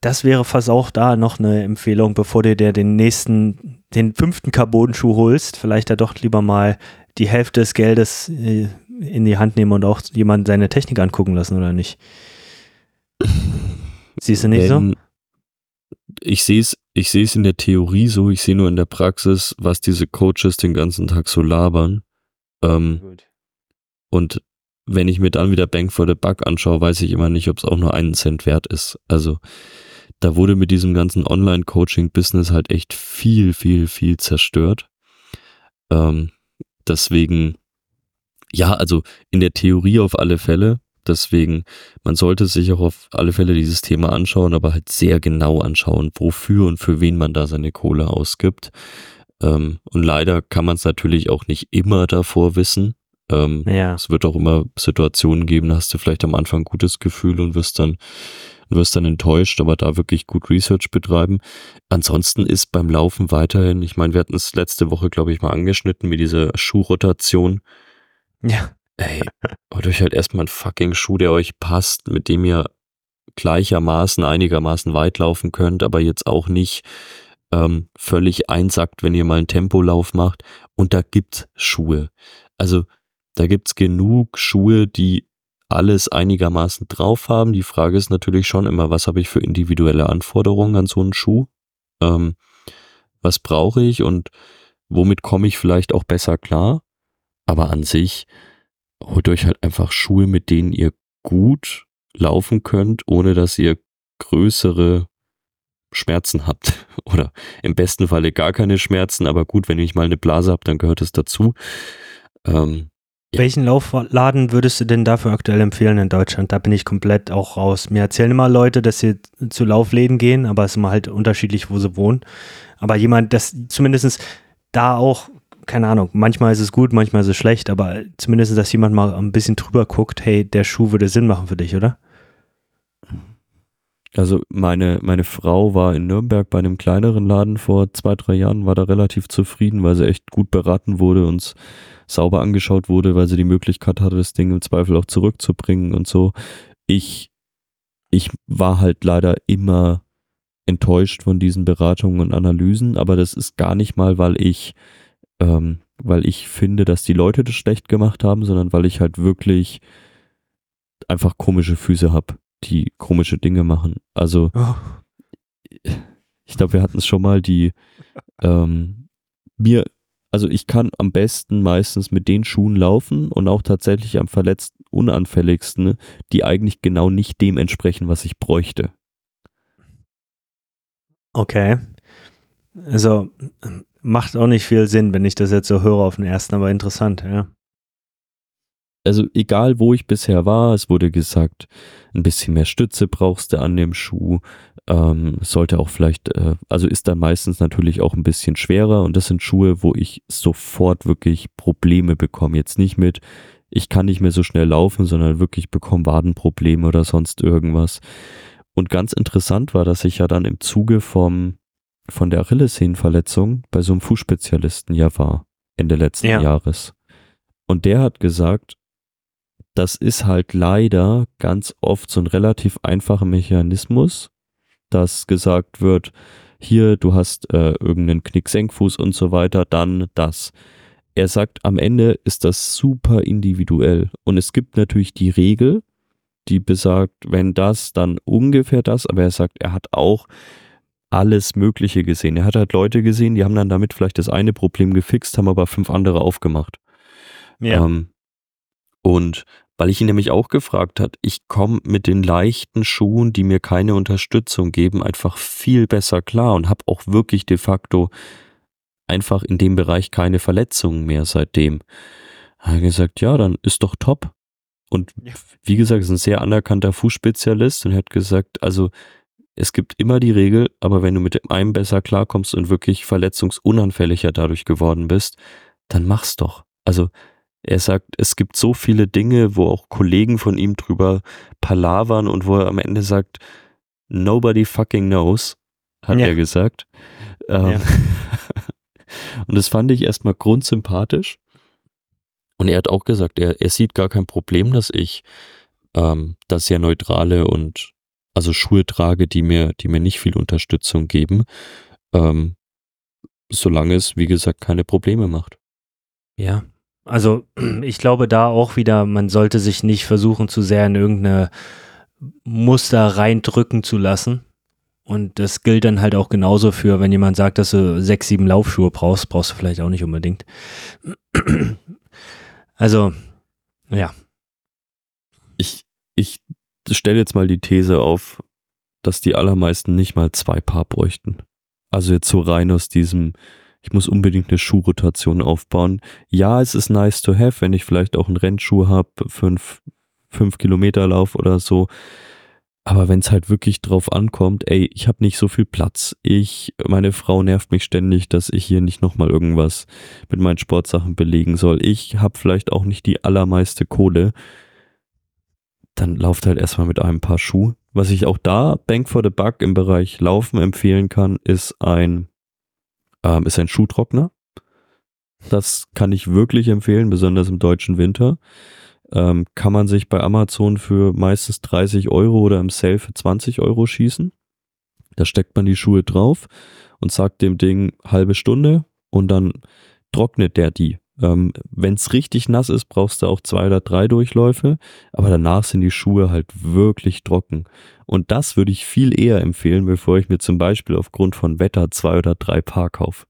das wäre fast auch da noch eine Empfehlung, bevor du dir den nächsten, den fünften Carbon-Schuh holst, vielleicht da doch lieber mal die Hälfte des Geldes äh, in die Hand nehmen und auch jemand seine Technik angucken lassen, oder nicht? Siehst du nicht so? Wenn- Ich sehe es ich sehe es in der Theorie so, ich sehe nur in der Praxis, was diese Coaches den ganzen Tag so labern. Ähm, und wenn ich mir dann wieder Bank for the Buck anschaue, weiß ich immer nicht, ob es auch nur einen Cent wert ist. Also da wurde mit diesem ganzen Online-Coaching-Business halt echt viel, viel, viel zerstört. Ähm, deswegen, ja, also in der Theorie auf alle Fälle. Deswegen, man sollte sich auch auf alle Fälle dieses Thema anschauen, aber halt sehr genau anschauen, wofür und für wen man da seine Kohle ausgibt. Ähm, und leider kann man es natürlich auch nicht immer davor wissen. Ähm, Ja. es wird auch immer Situationen geben, da hast du vielleicht am Anfang ein gutes Gefühl und wirst dann, wirst dann enttäuscht, aber da wirklich gut Research betreiben. Ansonsten ist beim Laufen weiterhin, ich meine, wir hatten es letzte Woche, glaube ich, mal angeschnitten mit dieser Schuhrotation. Ja. Ey, holt euch halt erstmal einen fucking Schuh, der euch passt, mit dem ihr gleichermaßen, einigermaßen weit laufen könnt, aber jetzt auch nicht ähm, völlig einsackt, wenn ihr mal einen Tempolauf macht. Und da gibt's Schuhe. Also da gibt's genug Schuhe, die alles einigermaßen drauf haben. Die Frage ist natürlich schon immer, was habe ich für individuelle Anforderungen an so einen Schuh? Ähm, was brauche ich und womit komme ich vielleicht auch besser klar? Aber an sich holt euch halt einfach Schuhe, mit denen ihr gut laufen könnt, ohne dass ihr größere Schmerzen habt. Oder im besten Falle gar keine Schmerzen, aber gut, wenn ich mal eine Blase habt, dann gehört es dazu. Ähm, Ja. Welchen Laufladen würdest du denn dafür aktuell empfehlen in Deutschland? Da bin ich komplett auch raus. Mir erzählen immer Leute, dass sie zu Laufläden gehen, aber es ist immer halt unterschiedlich, wo sie wohnen. Aber jemand, das zumindest da auch, keine Ahnung, manchmal ist es gut, manchmal ist es schlecht, aber zumindest, dass jemand mal ein bisschen drüber guckt, hey, der Schuh würde Sinn machen für dich, oder? Also meine, meine Frau war in Nürnberg bei einem kleineren Laden vor zwei, drei Jahren, war da relativ zufrieden, weil sie echt gut beraten wurde und sauber angeschaut wurde, weil sie die Möglichkeit hatte, das Ding im Zweifel auch zurückzubringen und so. Ich ich war halt leider immer enttäuscht von diesen Beratungen und Analysen, aber das ist gar nicht mal, weil ich, ähm, weil ich finde, dass die Leute das schlecht gemacht haben, sondern weil ich halt wirklich einfach komische Füße habe, die komische Dinge machen. Also oh. ich glaube, wir hatten es schon mal, die ähm, mir, also ich kann am besten meistens mit den Schuhen laufen und auch tatsächlich am verletzten, unanfälligsten, die eigentlich genau nicht dem entsprechen, was ich bräuchte. Okay. Also macht auch nicht viel Sinn, wenn ich das jetzt so höre auf den ersten, aber interessant, ja. Also egal, wo ich bisher war, es wurde gesagt, ein bisschen mehr Stütze brauchst du an dem Schuh, ähm, sollte auch vielleicht, äh, also ist dann meistens natürlich auch ein bisschen schwerer und das sind Schuhe, wo ich sofort wirklich Probleme bekomme. Jetzt nicht mit, ich kann nicht mehr so schnell laufen, sondern wirklich bekomme Wadenprobleme oder sonst irgendwas. Und ganz interessant war, dass ich ja dann im Zuge vom, von der Achillessehnenverletzung bei so einem Fußspezialisten ja war, Ende letzten ja. Jahres. Und der hat gesagt, das ist halt leider ganz oft so ein relativ einfacher Mechanismus, dass gesagt wird, hier, du hast äh, irgendeinen Knicksenkfuß und so weiter, dann das. Er sagt, am Ende ist das super individuell. Und es gibt natürlich die Regel, die besagt, wenn das, dann ungefähr das, aber er sagt, er hat auch alles Mögliche gesehen. Er hat halt Leute gesehen, die haben dann damit vielleicht das eine Problem gefixt, haben aber fünf andere aufgemacht. Ja. Ähm, und weil ich ihn nämlich auch gefragt hat, ich komme mit den leichten Schuhen, die mir keine Unterstützung geben, einfach viel besser klar und habe auch wirklich de facto einfach in dem Bereich keine Verletzungen mehr seitdem. Er hat gesagt, ja, dann ist doch top. Und wie gesagt, ist ein sehr anerkannter Fußspezialist und hat gesagt, also es gibt immer die Regel, aber wenn du mit dem einen besser klarkommst und wirklich verletzungsunanfälliger dadurch geworden bist, dann mach's doch. Also er sagt, es gibt so viele Dinge, wo auch Kollegen von ihm drüber palavern und wo er am Ende sagt, nobody fucking knows, hat ja. er gesagt. Ähm, ja. und das fand ich erstmal grundsympathisch. Und er hat auch gesagt, er, er sieht gar kein Problem, dass ich ähm, das sehr neutrale und also Schuhe trage, die mir, die mir nicht viel Unterstützung geben, ähm, solange es, wie gesagt, keine Probleme macht. Ja, also ich glaube da auch wieder, man sollte sich nicht versuchen zu sehr in irgendeine Muster reindrücken zu lassen. Und das gilt dann halt auch genauso für, wenn jemand sagt, dass du sechs, sieben Laufschuhe brauchst, brauchst du vielleicht auch nicht unbedingt. Also, ja. Ich, ich stelle jetzt mal die These auf, dass die allermeisten nicht mal zwei Paar bräuchten. Also jetzt so rein aus diesem, ich muss unbedingt eine Schuhrotation aufbauen. Ja, es ist nice to have, wenn ich vielleicht auch einen Rennschuh habe, fünf, fünf Kilometer Lauf oder so. Aber wenn es halt wirklich drauf ankommt, ey, ich habe nicht so viel Platz. Ich, meine Frau nervt mich ständig, dass ich hier nicht nochmal irgendwas mit meinen Sportsachen belegen soll. Ich habe vielleicht auch nicht die allermeiste Kohle. Dann lauft halt erstmal mit einem Paar Schuh. Was ich auch da, Bank for the Buck im Bereich Laufen empfehlen kann, ist ein, ähm, ist ein Schuhtrockner. Das kann ich wirklich empfehlen, besonders im deutschen Winter ähm, kann man sich bei Amazon für meistens 30 Euro oder im Sale für 20 Euro schießen. Da steckt man die Schuhe drauf und sagt dem Ding halbe Stunde und dann trocknet der die. Ähm, Wenn es richtig nass ist, brauchst du auch zwei oder drei Durchläufe, aber danach sind die Schuhe halt wirklich trocken. Und das würde ich viel eher empfehlen, bevor ich mir zum Beispiel aufgrund von Wetter zwei oder drei Paar kaufe.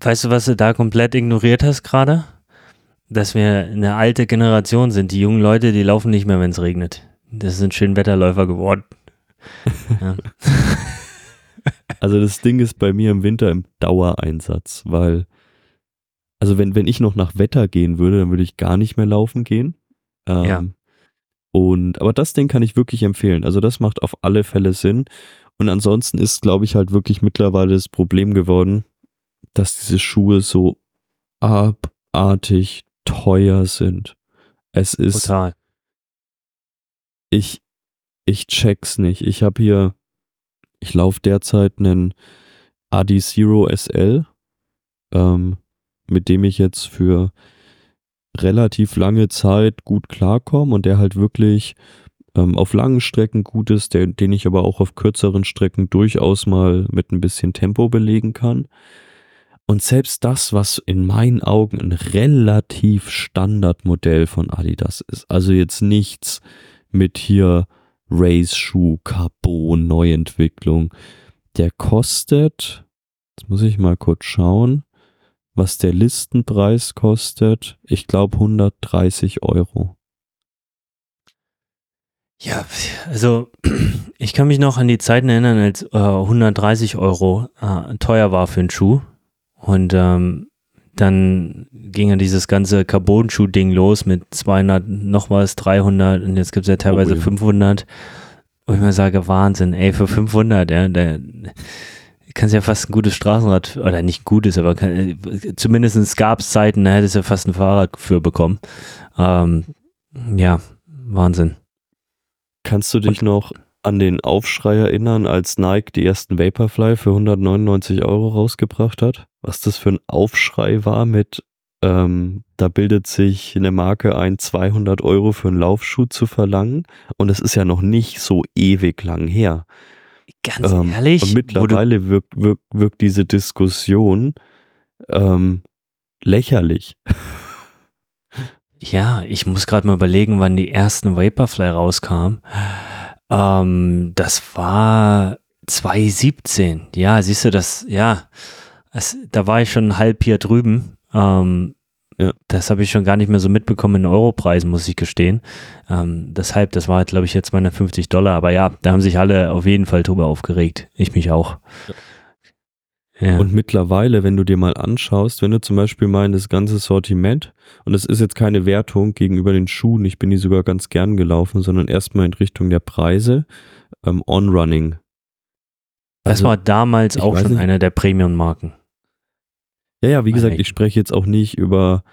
Weißt du, was du da komplett ignoriert hast gerade? dass wir eine alte Generation sind. Die jungen Leute, die laufen nicht mehr, wenn es regnet. Das sind Schönwetterläufer geworden. ja. Also das Ding ist bei mir im Winter im Dauereinsatz, weil, also wenn, wenn ich noch nach Wetter gehen würde, dann würde ich gar nicht mehr laufen gehen. Ähm, ja. Und, aber das Ding kann ich wirklich empfehlen. Also das macht auf alle Fälle Sinn. Und ansonsten ist, glaube ich, halt wirklich mittlerweile das Problem geworden, dass diese Schuhe so abartig teuer sind. Es ist. Total. Ich, ich check's nicht. Ich habe hier, ich laufe derzeit einen Adi Zero SL, ähm, mit dem ich jetzt für relativ lange Zeit gut klarkomme und der halt wirklich ähm, auf langen Strecken gut ist, der, den ich aber auch auf kürzeren Strecken durchaus mal mit ein bisschen Tempo belegen kann. Und selbst das, was in meinen Augen ein relativ Standardmodell von Adidas ist, also jetzt nichts mit hier Race-Schuh, Carbon, Neuentwicklung, der kostet, jetzt muss ich mal kurz schauen, was der Listenpreis kostet. Ich glaube 130 Euro. Ja, also ich kann mich noch an die Zeiten erinnern, als äh, 130 Euro äh, teuer war für einen Schuh. Und ähm, dann ging ja dieses ganze Carbon-Schuh-Ding los mit 200, noch was, 300 und jetzt gibt es ja teilweise oh, ja. 500. Wo ich mir sage, Wahnsinn, ey, für 500, ja, da kannst ja fast ein gutes Straßenrad, oder nicht gutes, aber kann, zumindest gab es Zeiten, da hättest du ja fast ein Fahrrad für bekommen. Ähm, ja, Wahnsinn. Kannst du dich und, noch an den Aufschrei erinnern, als Nike die ersten Vaporfly für 199 Euro rausgebracht hat? Was das für ein Aufschrei war mit, ähm, da bildet sich eine Marke ein, 200 Euro für einen Laufschuh zu verlangen. Und es ist ja noch nicht so ewig lang her. Ganz ähm, ehrlich? Und mittlerweile wirkt, wirkt, wirkt diese Diskussion ähm, lächerlich. Ja, ich muss gerade mal überlegen, wann die ersten Vaporfly rauskamen. Ähm, das war 2017. Ja, siehst du das? Ja, das, da war ich schon halb hier drüben. Ähm, ja. Das habe ich schon gar nicht mehr so mitbekommen in Europreisen, muss ich gestehen. Ähm, deshalb, das war, glaube ich, jetzt meine 50 Dollar. Aber ja, da haben sich alle auf jeden Fall drüber aufgeregt. Ich mich auch. Ja. Ja. Und mittlerweile, wenn du dir mal anschaust, wenn du zum Beispiel mal in das ganze Sortiment, und das ist jetzt keine Wertung gegenüber den Schuhen, ich bin die sogar ganz gern gelaufen, sondern erstmal in Richtung der Preise, ähm, On-Running. Also, das war damals auch schon nicht. einer der Premium-Marken. Ja, ja, wie gesagt, ich spreche jetzt auch nicht über,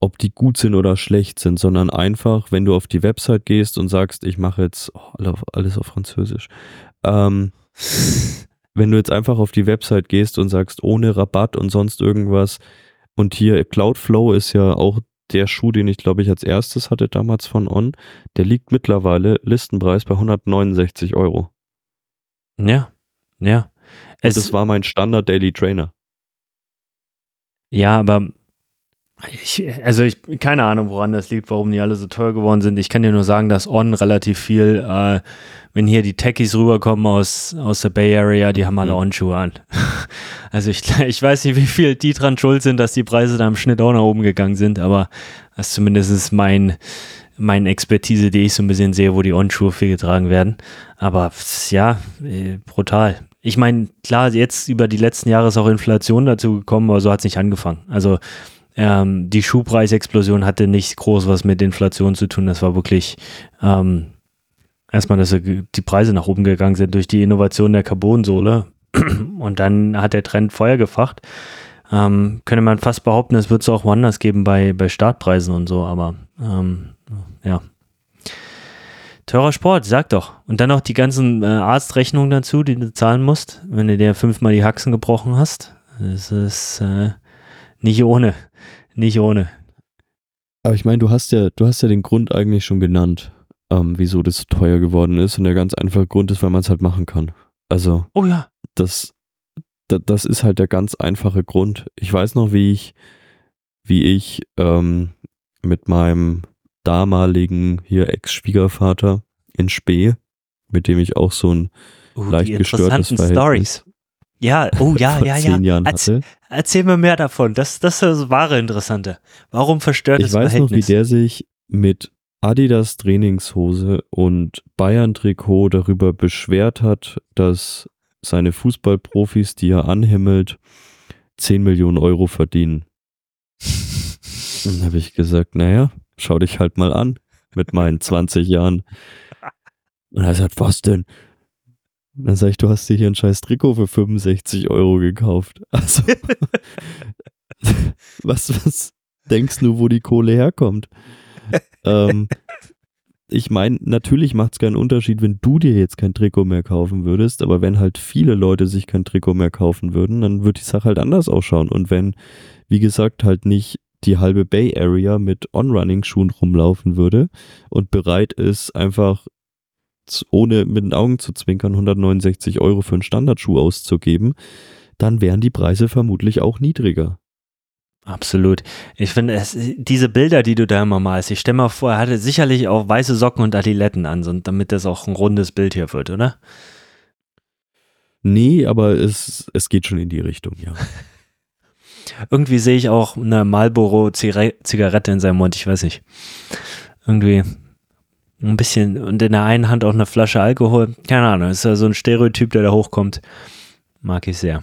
ob die gut sind oder schlecht sind, sondern einfach, wenn du auf die Website gehst und sagst, ich mache jetzt oh, alles auf Französisch. Ähm, wenn du jetzt einfach auf die Website gehst und sagst, ohne Rabatt und sonst irgendwas, und hier Cloudflow ist ja auch der Schuh, den ich glaube ich als erstes hatte damals von On, der liegt mittlerweile Listenpreis bei 169 Euro. Ja, ja. Es das war mein Standard Daily Trainer. Ja, aber ich, also ich, keine Ahnung, woran das liegt, warum die alle so teuer geworden sind. Ich kann dir nur sagen, dass On relativ viel, äh, wenn hier die Techies rüberkommen aus, aus der Bay Area, die haben alle mhm. On-Schuhe an. Also ich, ich weiß nicht, wie viel die dran schuld sind, dass die Preise da im Schnitt auch nach oben gegangen sind, aber das ist zumindest mein, meine Expertise, die ich so ein bisschen sehe, wo die On-Schuhe viel getragen werden. Aber ja, äh, brutal. Ich meine, klar, jetzt über die letzten Jahre ist auch Inflation dazu gekommen, aber so hat es nicht angefangen. Also ähm, die Schuhpreisexplosion hatte nicht groß was mit Inflation zu tun. Das war wirklich ähm, erstmal, dass die Preise nach oben gegangen sind durch die Innovation der Carbonsohle. Und dann hat der Trend Feuer gefacht. Ähm, könnte man fast behaupten, es wird es auch woanders geben bei, bei Startpreisen und so, aber ähm, ja. Teurer Sport, sag doch. Und dann noch die ganzen äh, Arztrechnungen dazu, die du zahlen musst, wenn du dir fünfmal die Haxen gebrochen hast. Das ist äh, nicht ohne. Nicht ohne. Aber ich meine, du hast ja, du hast ja den Grund eigentlich schon genannt, ähm, wieso das so teuer geworden ist. Und der ganz einfache Grund ist, weil man es halt machen kann. Also. Oh ja. Das, das, das ist halt der ganz einfache Grund. Ich weiß noch, wie ich, wie ich ähm, mit meinem damaligen hier Ex-Schwiegervater in Spee, mit dem ich auch so ein uh, leicht gestörtes Verhältnis Stories. Ja, oh ja, ja, ja. Jahren hatte. Erzähl mir mehr davon. Das, das ist das wahre Interessante. Warum verstört ich das weiß Verhältnis? noch, wie der sich mit Adidas Trainingshose und Bayern Trikot darüber beschwert hat, dass seine Fußballprofis, die er anhimmelt, 10 Millionen Euro verdienen. dann habe ich gesagt, naja, schau dich halt mal an mit meinen 20 Jahren. Und er sagt, was denn? Und dann sag ich, du hast dir hier ein scheiß Trikot für 65 Euro gekauft. Also, was, was denkst du, wo die Kohle herkommt? ähm, ich meine, natürlich macht es keinen Unterschied, wenn du dir jetzt kein Trikot mehr kaufen würdest, aber wenn halt viele Leute sich kein Trikot mehr kaufen würden, dann würde die Sache halt anders ausschauen. Und wenn, wie gesagt, halt nicht die halbe Bay Area mit On-Running-Schuhen rumlaufen würde und bereit ist, einfach ohne mit den Augen zu zwinkern 169 Euro für einen Standardschuh auszugeben, dann wären die Preise vermutlich auch niedriger. Absolut. Ich finde, es, diese Bilder, die du da immer malst, ich stelle mal vor, er hatte sicherlich auch weiße Socken und Adiletten an, damit das auch ein rundes Bild hier wird, oder? Nee, aber es, es geht schon in die Richtung, ja. Irgendwie sehe ich auch eine Marlboro-Zigarette in seinem Mund, ich weiß nicht. Irgendwie ein bisschen und in der einen Hand auch eine Flasche Alkohol. Keine Ahnung, ist ja so ein Stereotyp, der da hochkommt. Mag ich sehr.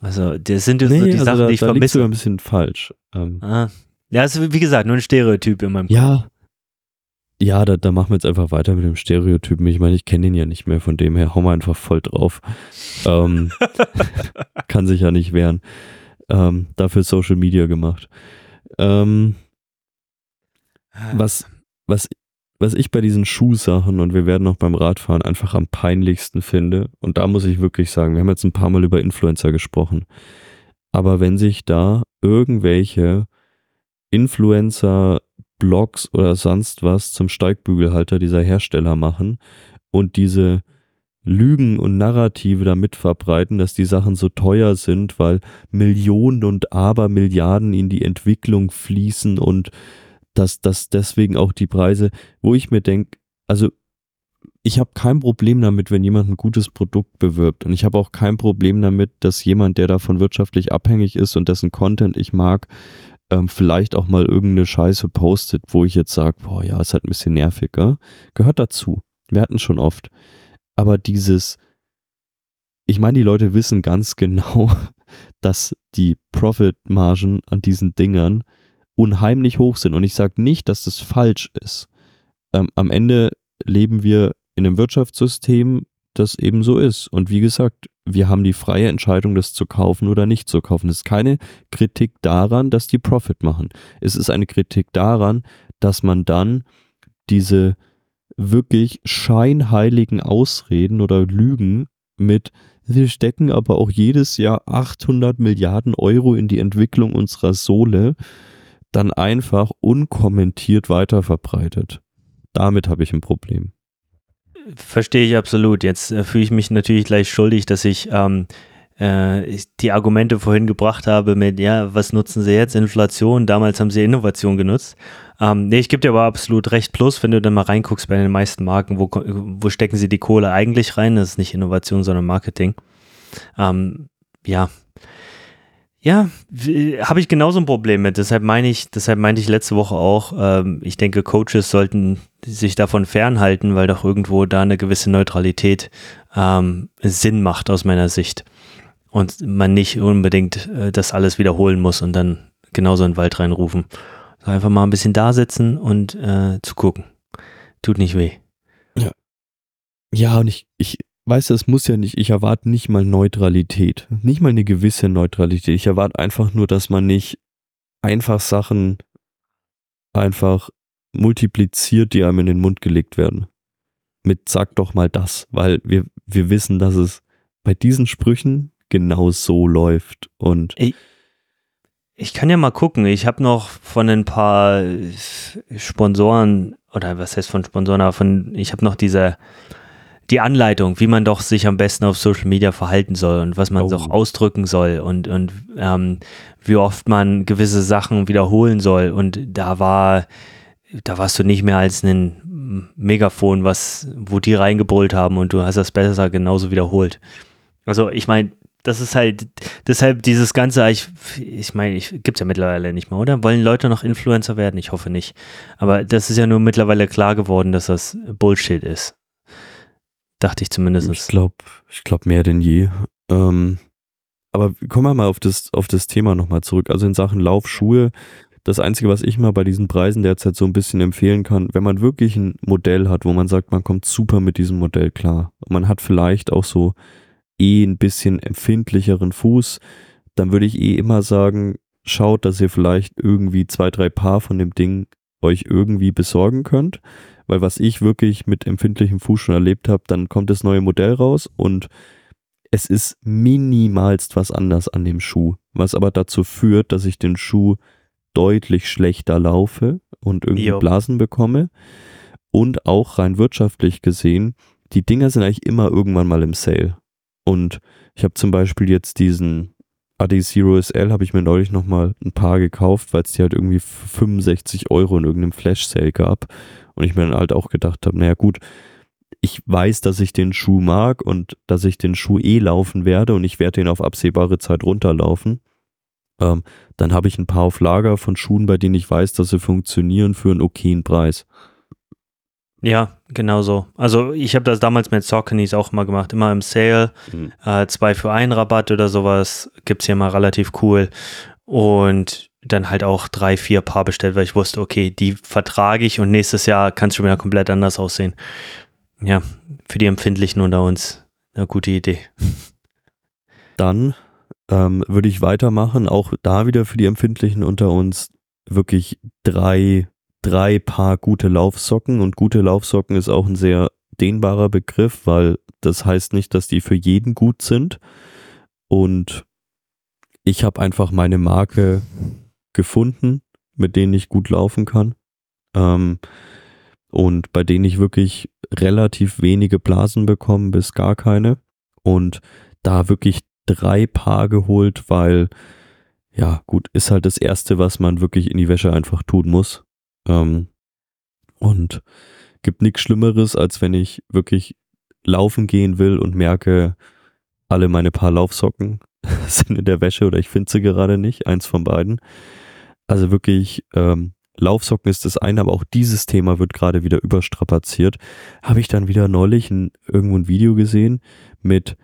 Also, das sind jetzt nee, so die also Sachen, da, die ich da vermisse. Da ein bisschen falsch. Ähm, ah. Ja, ist wie gesagt nur ein Stereotyp in meinem Kopf. Ja. Ja, da, da machen wir jetzt einfach weiter mit dem Stereotypen. Ich meine, ich kenne ihn ja nicht mehr, von dem her hauen wir einfach voll drauf. Ähm, kann sich ja nicht wehren. Ähm, dafür Social Media gemacht. Ähm, ah. was, was was ich bei diesen Schuhsachen und wir werden auch beim Radfahren einfach am peinlichsten finde, und da muss ich wirklich sagen, wir haben jetzt ein paar Mal über Influencer gesprochen, aber wenn sich da irgendwelche Influencer, Blogs oder sonst was zum Steigbügelhalter dieser Hersteller machen und diese Lügen und Narrative damit verbreiten, dass die Sachen so teuer sind, weil Millionen und Abermilliarden in die Entwicklung fließen und dass, dass deswegen auch die Preise, wo ich mir denke, also ich habe kein Problem damit, wenn jemand ein gutes Produkt bewirbt. Und ich habe auch kein Problem damit, dass jemand, der davon wirtschaftlich abhängig ist und dessen Content ich mag, ähm, vielleicht auch mal irgendeine Scheiße postet, wo ich jetzt sage, boah, ja, ist halt ein bisschen nerviger. Gehört dazu. Wir hatten schon oft. Aber dieses, ich meine, die Leute wissen ganz genau, dass die Profitmargen an diesen Dingern unheimlich hoch sind. Und ich sage nicht, dass das falsch ist. Ähm, am Ende leben wir in einem Wirtschaftssystem, das eben so ist. Und wie gesagt, wir haben die freie Entscheidung, das zu kaufen oder nicht zu kaufen. Es ist keine Kritik daran, dass die Profit machen. Es ist eine Kritik daran, dass man dann diese wirklich scheinheiligen Ausreden oder Lügen mit wir stecken aber auch jedes Jahr 800 Milliarden Euro in die Entwicklung unserer Sohle dann einfach unkommentiert weiterverbreitet. Damit habe ich ein Problem. Verstehe ich absolut. Jetzt äh, fühle ich mich natürlich gleich schuldig, dass ich ähm, äh, die Argumente vorhin gebracht habe mit, ja, was nutzen sie jetzt? Inflation, damals haben sie Innovation genutzt. Ähm, nee, ich gebe dir aber absolut recht. Plus, wenn du dann mal reinguckst bei den meisten Marken, wo, wo stecken sie die Kohle eigentlich rein? Das ist nicht Innovation, sondern Marketing. Ähm, ja, ja, habe ich genauso ein Problem mit. Deshalb meine ich, deshalb meinte ich letzte Woche auch, ähm, ich denke, Coaches sollten sich davon fernhalten, weil doch irgendwo da eine gewisse Neutralität ähm, Sinn macht aus meiner Sicht. Und man nicht unbedingt äh, das alles wiederholen muss und dann genauso in den Wald reinrufen. Also einfach mal ein bisschen da sitzen und äh, zu gucken. Tut nicht weh. Ja. Ja, und ich, ich, weißt du, es muss ja nicht, ich erwarte nicht mal Neutralität, nicht mal eine gewisse Neutralität. Ich erwarte einfach nur, dass man nicht einfach Sachen einfach multipliziert, die einem in den Mund gelegt werden. Mit sag doch mal das, weil wir, wir wissen, dass es bei diesen Sprüchen genau so läuft und ich, ich kann ja mal gucken. Ich habe noch von ein paar Sponsoren oder was heißt von Sponsoren, aber von ich habe noch diese die Anleitung, wie man doch sich am besten auf Social Media verhalten soll und was man oh. doch ausdrücken soll und, und ähm, wie oft man gewisse Sachen wiederholen soll. Und da war, da warst du nicht mehr als ein Megafon, was, wo die reingebrüllt haben und du hast das besser genauso wiederholt. Also ich meine, das ist halt, deshalb dieses Ganze, ich, ich meine, ich, gibt es ja mittlerweile nicht mehr, oder? Wollen Leute noch Influencer werden? Ich hoffe nicht. Aber das ist ja nur mittlerweile klar geworden, dass das Bullshit ist. Dachte ich zumindest. Ich glaube, ich glaube mehr denn je. Ähm, aber kommen wir mal auf das, auf das Thema nochmal zurück. Also in Sachen Laufschuhe, das Einzige, was ich mal bei diesen Preisen derzeit so ein bisschen empfehlen kann, wenn man wirklich ein Modell hat, wo man sagt, man kommt super mit diesem Modell klar. Und man hat vielleicht auch so eh ein bisschen empfindlicheren Fuß, dann würde ich eh immer sagen, schaut, dass ihr vielleicht irgendwie zwei, drei Paar von dem Ding euch irgendwie besorgen könnt weil was ich wirklich mit empfindlichem Fuß schon erlebt habe, dann kommt das neue Modell raus und es ist minimalst was anders an dem Schuh, was aber dazu führt, dass ich den Schuh deutlich schlechter laufe und irgendwie jo. Blasen bekomme. Und auch rein wirtschaftlich gesehen, die Dinger sind eigentlich immer irgendwann mal im Sale. Und ich habe zum Beispiel jetzt diesen AD Zero SL, habe ich mir neulich nochmal ein paar gekauft, weil es die halt irgendwie 65 Euro in irgendeinem Flash-Sale gab. Und ich mir dann halt auch gedacht habe, naja gut, ich weiß, dass ich den Schuh mag und dass ich den Schuh eh laufen werde und ich werde den auf absehbare Zeit runterlaufen. Ähm, dann habe ich ein paar auf Lager von Schuhen, bei denen ich weiß, dass sie funktionieren für einen okayen Preis. Ja, genau so. Also ich habe das damals mit Sauconys auch mal gemacht, immer im Sale, mhm. äh, zwei für einen Rabatt oder sowas, gibt es hier mal relativ cool. Und dann halt auch drei, vier Paar bestellt, weil ich wusste, okay, die vertrage ich und nächstes Jahr kann es schon wieder komplett anders aussehen. Ja, für die Empfindlichen unter uns eine gute Idee. Dann ähm, würde ich weitermachen, auch da wieder für die Empfindlichen unter uns wirklich drei drei Paar gute Laufsocken und gute Laufsocken ist auch ein sehr dehnbarer Begriff, weil das heißt nicht, dass die für jeden gut sind. Und ich habe einfach meine Marke gefunden, mit denen ich gut laufen kann. Ähm, und bei denen ich wirklich relativ wenige Blasen bekomme, bis gar keine. Und da wirklich drei Paar geholt, weil, ja, gut, ist halt das Erste, was man wirklich in die Wäsche einfach tun muss. Ähm, und gibt nichts Schlimmeres, als wenn ich wirklich laufen gehen will und merke, alle meine paar Laufsocken sind in der Wäsche oder ich finde sie gerade nicht, eins von beiden. Also wirklich, ähm, Laufsocken ist das eine, aber auch dieses Thema wird gerade wieder überstrapaziert. Habe ich dann wieder neulich ein, irgendwo ein Video gesehen mit,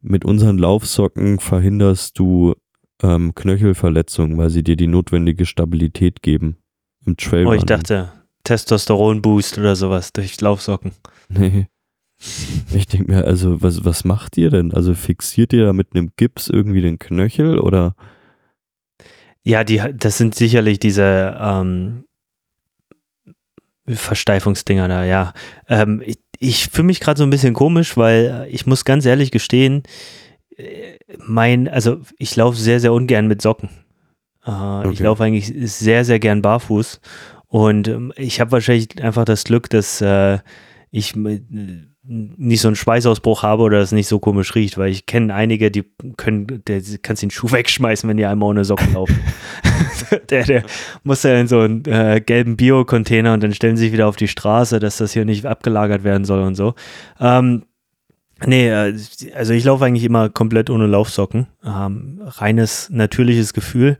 mit unseren Laufsocken verhinderst du ähm, Knöchelverletzungen, weil sie dir die notwendige Stabilität geben im Trail. Oh, ich dachte Testosteron-Boost oder sowas durch Laufsocken. Nee. Ich denke mir, also, was, was macht ihr denn? Also fixiert ihr da mit einem Gips irgendwie den Knöchel oder? Ja, die, das sind sicherlich diese ähm, Versteifungsdinger da, ja. Ähm, ich ich fühle mich gerade so ein bisschen komisch, weil ich muss ganz ehrlich gestehen, äh, mein, also ich laufe sehr, sehr ungern mit Socken. Äh, okay. Ich laufe eigentlich sehr, sehr gern barfuß. Und ähm, ich habe wahrscheinlich einfach das Glück, dass äh, ich nicht so einen Schweißausbruch habe oder es nicht so komisch riecht, weil ich kenne einige, die können, der kannst den Schuh wegschmeißen, wenn die einmal ohne Socken laufen. der, der muss ja in so einen äh, gelben Bio-Container und dann stellen sie sich wieder auf die Straße, dass das hier nicht abgelagert werden soll und so. Ähm, Nee, äh, also ich laufe eigentlich immer komplett ohne Laufsocken. Ähm, reines, natürliches Gefühl.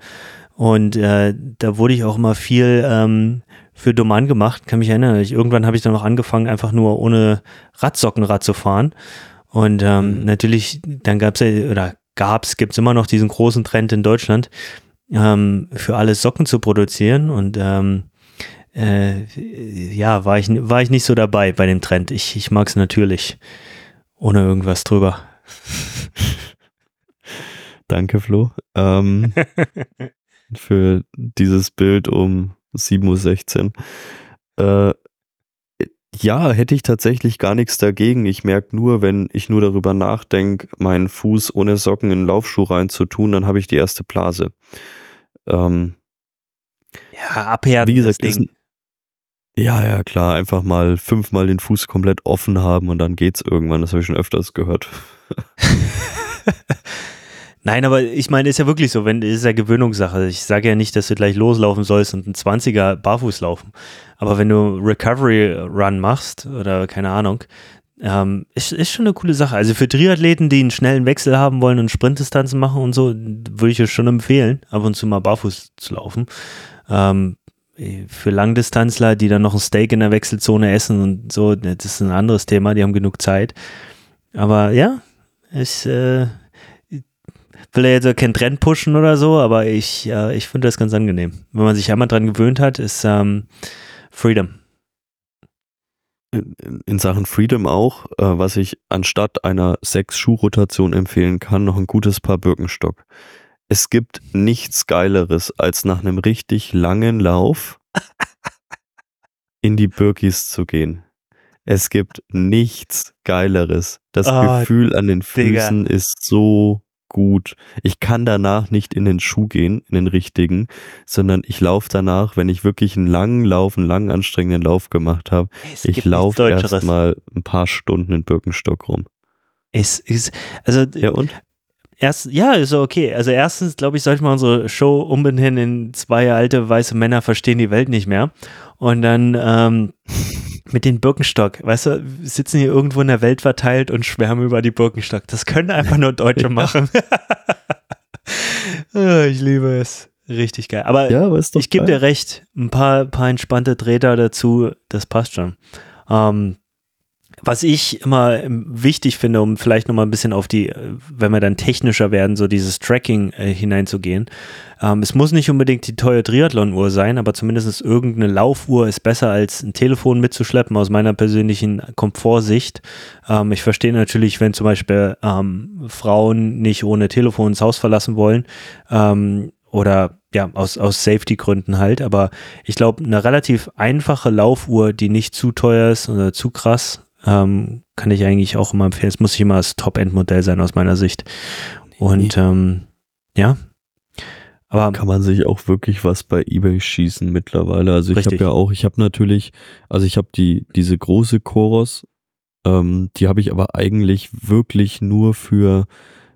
Und äh, da wurde ich auch immer viel ähm, für Doman gemacht, kann mich erinnern. Ich, irgendwann habe ich dann noch angefangen, einfach nur ohne Radsockenrad zu fahren. Und ähm, mhm. natürlich, dann gab es ja, oder gab es, gibt es immer noch diesen großen Trend in Deutschland, ähm, für alle Socken zu produzieren. Und ähm, äh, ja, war ich, war ich nicht so dabei bei dem Trend. Ich, ich mag es natürlich ohne irgendwas drüber. Danke, Flo, ähm, für dieses Bild um 7.16 Uhr. Äh, ja, hätte ich tatsächlich gar nichts dagegen. Ich merke nur, wenn ich nur darüber nachdenke, meinen Fuß ohne Socken in den Laufschuh reinzutun, dann habe ich die erste Blase. Ähm, ja, abhärten. Wie gesagt, ist, ja, ja, klar. Einfach mal fünfmal den Fuß komplett offen haben und dann geht's irgendwann. Das habe ich schon öfters gehört. Nein, aber ich meine, ist ja wirklich so, wenn ist ja Gewöhnungssache. Ich sage ja nicht, dass du gleich loslaufen sollst und ein 20er barfuß laufen. Aber wenn du Recovery Run machst oder keine Ahnung, ähm, ist, ist schon eine coole Sache. Also für Triathleten, die einen schnellen Wechsel haben wollen und Sprintdistanzen machen und so, würde ich es schon empfehlen, ab und zu mal barfuß zu laufen. Ähm, für Langdistanzler, die dann noch ein Steak in der Wechselzone essen und so, das ist ein anderes Thema, die haben genug Zeit. Aber ja, ich äh, will ja jetzt keinen Trend pushen oder so, aber ich, äh, ich finde das ganz angenehm. Wenn man sich einmal dran gewöhnt hat, ist ähm, Freedom. In, in Sachen Freedom auch, äh, was ich anstatt einer Sechs-Schuh-Rotation empfehlen kann, noch ein gutes Paar Birkenstock. Es gibt nichts Geileres, als nach einem richtig langen Lauf in die Birkis zu gehen. Es gibt nichts Geileres. Das oh, Gefühl an den Füßen Digga. ist so gut. Ich kann danach nicht in den Schuh gehen, in den richtigen, sondern ich laufe danach, wenn ich wirklich einen langen Lauf, einen langen anstrengenden Lauf gemacht habe, ich laufe erstmal ein paar Stunden in Birkenstock rum. Es ist, also. Ja, und? Erst, ja, ist okay. Also erstens, glaube ich, sollte man unsere Show umbenennen in zwei alte weiße Männer verstehen die Welt nicht mehr. Und dann ähm, mit den Birkenstock, weißt du, sitzen hier irgendwo in der Welt verteilt und schwärmen über die Birkenstock. Das können einfach nur Deutsche machen. Ah, ich liebe es. Richtig geil. Aber, ja, aber ich gebe dir recht, ein paar, paar entspannte Treter dazu, das passt schon. Ähm, was ich immer ähm, wichtig finde, um vielleicht nochmal ein bisschen auf die, äh, wenn wir dann technischer werden, so dieses Tracking äh, hineinzugehen. Ähm, es muss nicht unbedingt die teure Triathlon-Uhr sein, aber zumindest irgendeine Laufuhr ist besser als ein Telefon mitzuschleppen, aus meiner persönlichen Komfortsicht. Ähm, ich verstehe natürlich, wenn zum Beispiel ähm, Frauen nicht ohne Telefon ins Haus verlassen wollen ähm, oder ja, aus, aus Safety-Gründen halt. Aber ich glaube, eine relativ einfache Laufuhr, die nicht zu teuer ist oder zu krass, ähm, kann ich eigentlich auch immer empfehlen. Es muss nicht immer das Top-End-Modell sein aus meiner Sicht. Und ähm, ja. Aber kann man sich auch wirklich was bei eBay schießen mittlerweile. Also ich habe ja auch, ich habe natürlich, also ich habe die diese große Chorus, ähm, die habe ich aber eigentlich wirklich nur für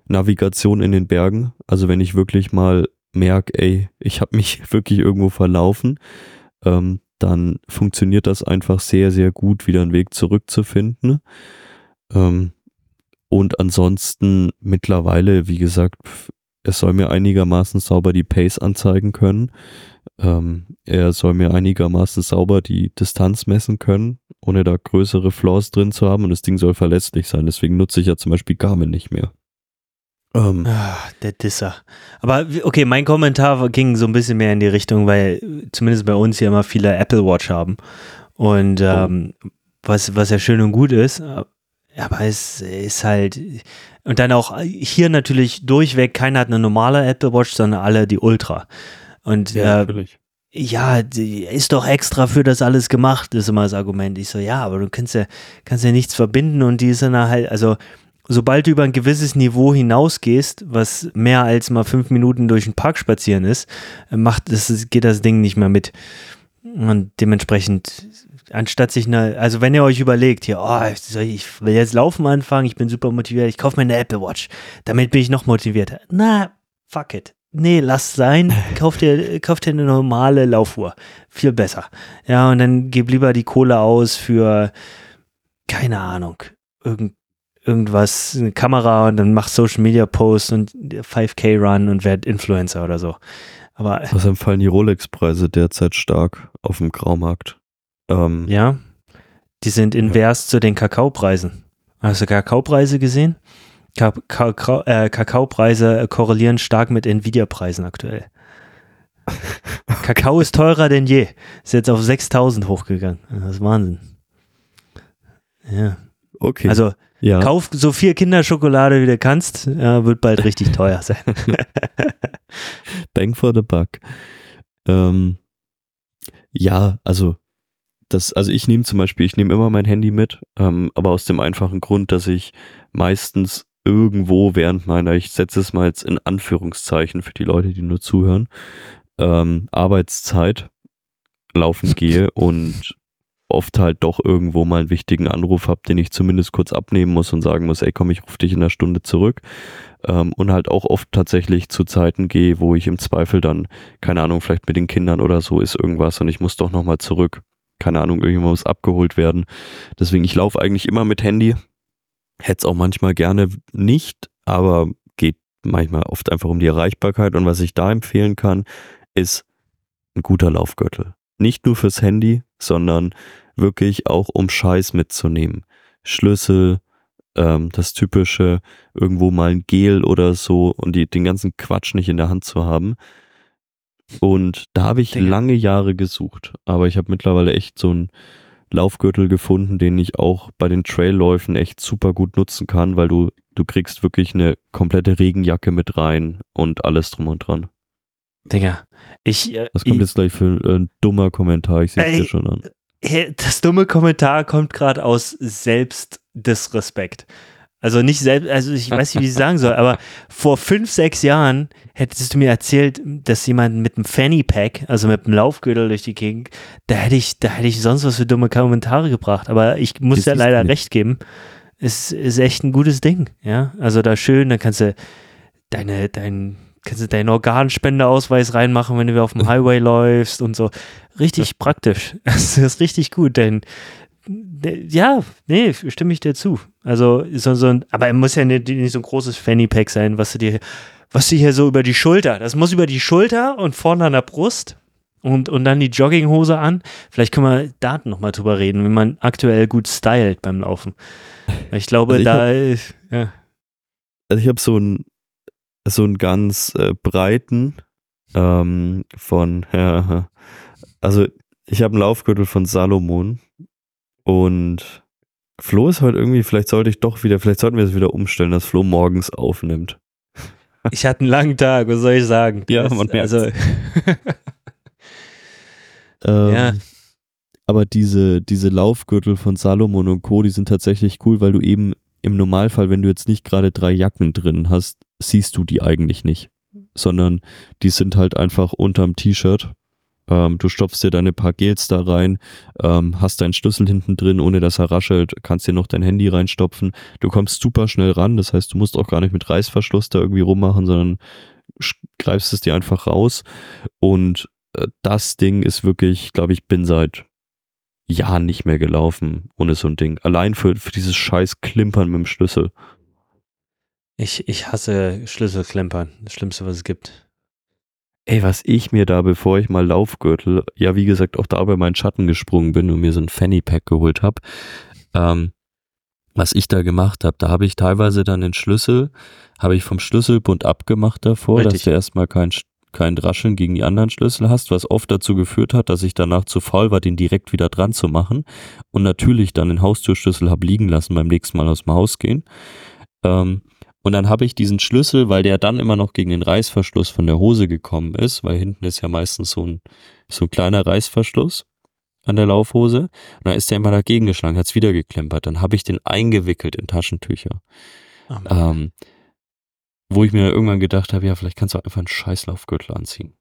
Navigation in den Bergen. Also wenn ich wirklich mal merke, ey, ich habe mich wirklich irgendwo verlaufen, ähm, dann funktioniert das einfach sehr, sehr gut, wieder einen Weg zurückzufinden. Ähm, und ansonsten mittlerweile, wie gesagt, es soll mir einigermaßen sauber die Pace anzeigen können. Ähm, er soll mir einigermaßen sauber die Distanz messen können, ohne da größere Flaws drin zu haben. Und das Ding soll verlässlich sein. Deswegen nutze ich ja zum Beispiel Garmin nicht mehr. Ähm, Ach, der Disser. Aber okay, mein Kommentar ging so ein bisschen mehr in die Richtung, weil zumindest bei uns hier immer viele Apple Watch haben. Und oh. ähm, oh. was, was ja schön und gut ist, aber es ist halt. Und dann auch hier natürlich durchweg, keiner hat eine normale Apple Watch, sondern alle die Ultra. Und ja, äh, natürlich. Ja, die ist doch extra für das alles gemacht, ist immer das Argument. Ich so, ja, aber du kannst ja, kannst ja nichts verbinden und die ist dann halt, also sobald du über ein gewisses Niveau hinausgehst, was mehr als mal fünf Minuten durch den Park spazieren ist, macht das, geht das Ding nicht mehr mit. Und dementsprechend, anstatt sich eine, also wenn ihr euch überlegt, hier, oh, ich will jetzt laufen anfangen, ich bin super motiviert, ich kaufe mir eine Apple Watch, damit bin ich noch motivierter. Na, fuck it. Nee, lass sein, kauf dir, kauf dir eine normale Laufuhr. Viel besser. Ja, und dann gib lieber die Kohle aus für, keine Ahnung, irgend, irgendwas, eine Kamera und dann mach Social Media Posts und 5K Run und werd Influencer oder so. Aber. Außerdem fallen die Rolex-Preise derzeit stark auf dem Graumarkt. Ähm, ja. Die sind invers ja. zu den Kakaopreisen. Hast du Kakaopreise gesehen? Ka Ka äh, Kakaopreise korrelieren stark mit Nvidia-Preisen aktuell. Kakao ist teurer denn je. Ist jetzt auf 6000 hochgegangen. Das ist Wahnsinn. Ja. Okay. Also ja. Kauf so viel Kinderschokolade, wie du kannst. Ja, wird bald richtig teuer sein. Bang for the buck. Ähm, ja, also das, also ich nehme zum Beispiel, ich nehme immer mein Handy mit, ähm, aber aus dem einfachen Grund, dass ich meistens irgendwo während meiner, ich setze es mal jetzt in Anführungszeichen für die Leute, die nur zuhören, ähm, Arbeitszeit laufen gehe und oft halt doch irgendwo mal einen wichtigen Anruf habe, den ich zumindest kurz abnehmen muss und sagen muss, ey komm, ich rufe dich in einer Stunde zurück. Ähm, und halt auch oft tatsächlich zu Zeiten gehe, wo ich im Zweifel dann, keine Ahnung, vielleicht mit den Kindern oder so ist irgendwas und ich muss doch nochmal zurück. Keine Ahnung, irgendjemand muss abgeholt werden. Deswegen, ich laufe eigentlich immer mit Handy. Hätte es auch manchmal gerne nicht, aber geht manchmal oft einfach um die Erreichbarkeit. Und was ich da empfehlen kann, ist ein guter Laufgürtel. Nicht nur fürs Handy, sondern wirklich auch um Scheiß mitzunehmen. Schlüssel, ähm, das typische, irgendwo mal ein Gel oder so und die, den ganzen Quatsch nicht in der Hand zu haben. Und da habe ich Dinge. lange Jahre gesucht, aber ich habe mittlerweile echt so einen Laufgürtel gefunden, den ich auch bei den Trailläufen echt super gut nutzen kann, weil du, du kriegst wirklich eine komplette Regenjacke mit rein und alles drum und dran. Digga, ich. Äh, Was kommt ich, jetzt gleich für ein dummer Kommentar? Ich sehe es dir schon an. Das dumme Kommentar kommt gerade aus Selbstdisrespekt. Also nicht selbst, also ich weiß nicht, wie ich sagen soll, aber vor fünf, sechs Jahren hättest du mir erzählt, dass jemand mit einem Fanny Pack, also mit einem Laufgürtel durch die Gegend, da hätte ich, da hätte ich sonst was für dumme Kommentare gebracht. Aber ich muss ja leider recht geben. Es ist echt ein gutes Ding, ja. Also da schön, dann kannst du deine, dein, kannst du deinen Organspendeausweis reinmachen, wenn du auf dem Highway läufst und so. Richtig praktisch. Das ist richtig gut, denn ja, nee, stimme ich dir zu. Also, so, so ein, aber er muss ja nicht, nicht so ein großes Fanny Pack sein, was du dir, was du hier so über die Schulter, das muss über die Schulter und vorne an der Brust und, und dann die Jogginghose an. Vielleicht können wir da nochmal drüber reden, wenn man aktuell gut stylt beim Laufen. Ich glaube, also ich da, hab, ja. Also ich habe so einen, so einen ganz äh, breiten ähm, von, ja, also ich habe einen Laufgürtel von Salomon und Flo ist heute irgendwie, vielleicht sollte ich doch wieder, vielleicht sollten wir es wieder umstellen, dass Flo morgens aufnimmt. Ich hatte einen langen Tag, was soll ich sagen? Ja, man merkt also ähm, ja. Aber diese, diese Laufgürtel von Salomon und Co., die sind tatsächlich cool, weil du eben im Normalfall, wenn du jetzt nicht gerade drei Jacken drin hast, siehst du die eigentlich nicht. Sondern die sind halt einfach unterm T-Shirt ähm, du stopfst dir deine paar Gels da rein, ähm, hast deinen Schlüssel hinten drin, ohne dass er raschelt, kannst dir noch dein Handy reinstopfen. Du kommst super schnell ran, das heißt, du musst auch gar nicht mit Reißverschluss da irgendwie rummachen, sondern greifst es dir einfach raus. Und äh, das Ding ist wirklich, glaube ich, bin seit Jahren nicht mehr gelaufen ohne so ein Ding. Allein für, für dieses scheiß Klimpern mit dem Schlüssel. Ich, ich hasse Schlüsselklimpern. Das Schlimmste, was es gibt. Ey, was ich mir da, bevor ich mal Laufgürtel, ja, wie gesagt, auch da bei meinen Schatten gesprungen bin und mir so ein Fanny Pack geholt habe, ähm, was ich da gemacht habe, da habe ich teilweise dann den Schlüssel, habe ich vom Schlüsselbund abgemacht davor, Richtig. dass du erstmal kein, kein Rascheln gegen die anderen Schlüssel hast, was oft dazu geführt hat, dass ich danach zu faul war, den direkt wieder dran zu machen und natürlich dann den Haustürschlüssel habe liegen lassen beim nächsten Mal aus dem Haus gehen. Ähm, und dann habe ich diesen Schlüssel, weil der dann immer noch gegen den Reißverschluss von der Hose gekommen ist, weil hinten ist ja meistens so ein, so ein kleiner Reißverschluss an der Laufhose. Und dann ist der immer dagegen geschlagen, hat es wieder geklempert. Dann habe ich den eingewickelt in Taschentücher. Oh ähm, wo ich mir irgendwann gedacht habe, ja, vielleicht kannst du einfach einen Scheißlaufgürtel anziehen.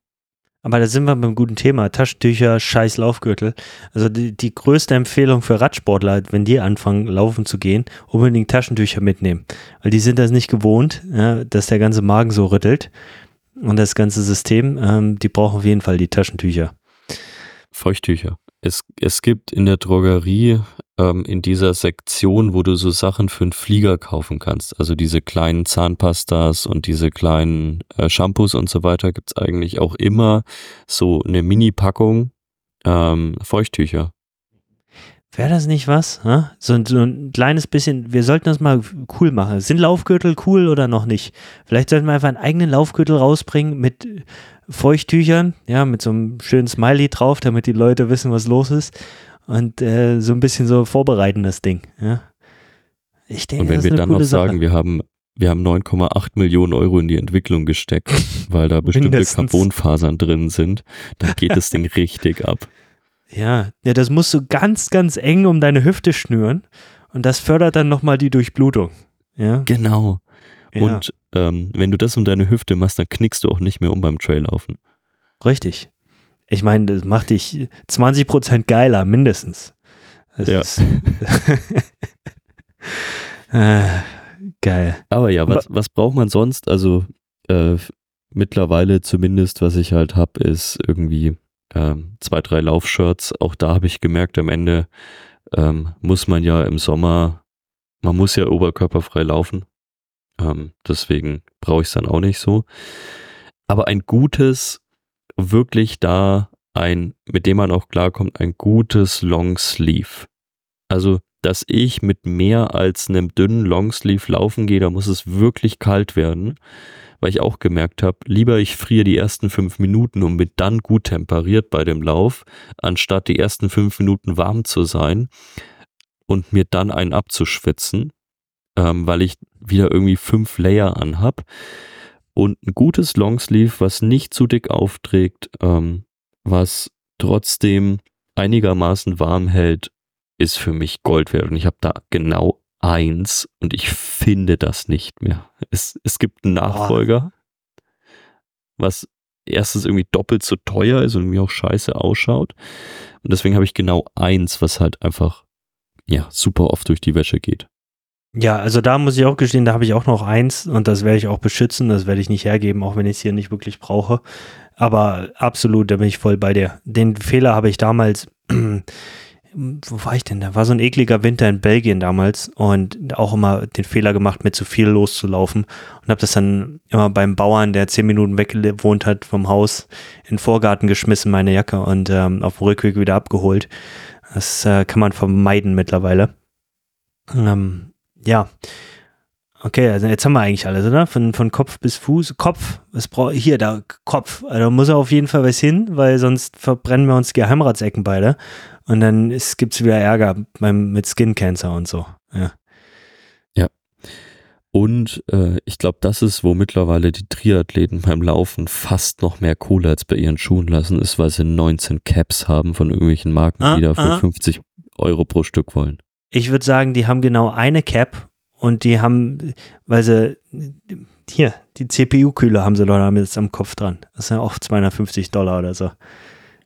Aber da sind wir beim guten Thema. Taschentücher, scheiß Laufgürtel. Also die, die größte Empfehlung für Radsportler, wenn die anfangen, laufen zu gehen, unbedingt Taschentücher mitnehmen. Weil die sind das nicht gewohnt, ja, dass der ganze Magen so rüttelt. Und das ganze System, ähm, die brauchen auf jeden Fall die Taschentücher. Feuchttücher. Es, es gibt in der Drogerie ähm, in dieser Sektion, wo du so Sachen für einen Flieger kaufen kannst, also diese kleinen Zahnpastas und diese kleinen äh, Shampoos und so weiter, gibt's eigentlich auch immer so eine Mini-Packung ähm, Feuchttücher. Wäre das nicht was? Hä? So, so, ein kleines bisschen, wir sollten das mal cool machen. Sind Laufgürtel cool oder noch nicht? Vielleicht sollten wir einfach einen eigenen Laufgürtel rausbringen mit Feuchttüchern, ja, mit so einem schönen Smiley drauf, damit die Leute wissen, was los ist. Und äh, so ein bisschen so vorbereiten das Ding, ja. Ich denke, Und wenn wir dann noch sagen, Sache. wir haben wir haben 9,8 Millionen Euro in die Entwicklung gesteckt, weil da bestimmte Carbonfasern drin sind, dann geht das Ding richtig ab. Ja, ja, das musst du ganz, ganz eng um deine Hüfte schnüren und das fördert dann nochmal die Durchblutung. Ja. Genau. Ja. Und ähm, wenn du das um deine Hüfte machst, dann knickst du auch nicht mehr um beim Traillaufen. Richtig. Ich meine, das macht dich 20% geiler, mindestens. Das ja. Ist, ah, geil. Aber ja, was, was braucht man sonst? Also äh, mittlerweile zumindest, was ich halt habe, ist irgendwie ähm, zwei, drei Laufshirts. Auch da habe ich gemerkt, am Ende ähm, muss man ja im Sommer, man muss ja oberkörperfrei laufen. Ähm, deswegen brauche ich es dann auch nicht so. Aber ein gutes, wirklich da ein, mit dem man auch klarkommt, ein gutes Longsleeve. Also, dass ich mit mehr als einem dünnen Longsleeve laufen gehe, da muss es wirklich kalt werden weil ich auch gemerkt habe, lieber ich friere die ersten fünf Minuten und bin dann gut temperiert bei dem Lauf, anstatt die ersten fünf Minuten warm zu sein und mir dann einen abzuschwitzen, ähm, weil ich wieder irgendwie fünf Layer anhab. Und ein gutes Longsleeve, was nicht zu dick aufträgt, ähm, was trotzdem einigermaßen warm hält, ist für mich Gold wert. Und ich habe da genau eins und ich finde das nicht mehr. Es, es gibt einen Nachfolger, was erstens irgendwie doppelt so teuer ist und irgendwie auch scheiße ausschaut. Und deswegen habe ich genau eins, was halt einfach ja super oft durch die Wäsche geht. Ja, also da muss ich auch gestehen, da habe ich auch noch eins und das werde ich auch beschützen, das werde ich nicht hergeben, auch wenn ich es hier nicht wirklich brauche. Aber absolut, da bin ich voll bei dir. Den Fehler habe ich damals, wo war ich denn? Da war so ein ekliger Winter in Belgien damals und auch immer den Fehler gemacht, mit zu viel loszulaufen und habe das dann immer beim Bauern, der zehn Minuten weg gewohnt hat vom Haus, in den Vorgarten geschmissen, meine Jacke und ähm, auf dem Rückweg wieder abgeholt. Das äh, kann man vermeiden mittlerweile. Ähm, ja. Okay, also jetzt haben wir eigentlich alles, oder? Von, von Kopf bis Fuß. Kopf, was braucht hier, da, Kopf. Also da muss er auf jeden Fall was hin, weil sonst verbrennen wir uns Geheimratsecken beide. Und dann gibt es wieder Ärger beim, mit Skin Cancer und so. Ja. Ja. Und äh, ich glaube, das ist, wo mittlerweile die Triathleten beim Laufen fast noch mehr Kohle als bei ihren Schuhen lassen, ist, weil sie 19 Caps haben von irgendwelchen Marken, ah, die da für ah. 50 Euro pro Stück wollen. Ich würde sagen, die haben genau eine Cap und die haben, weil sie, hier, die CPU-Kühler haben sie Leute jetzt am Kopf dran. Das sind ja auch 250 Dollar oder so.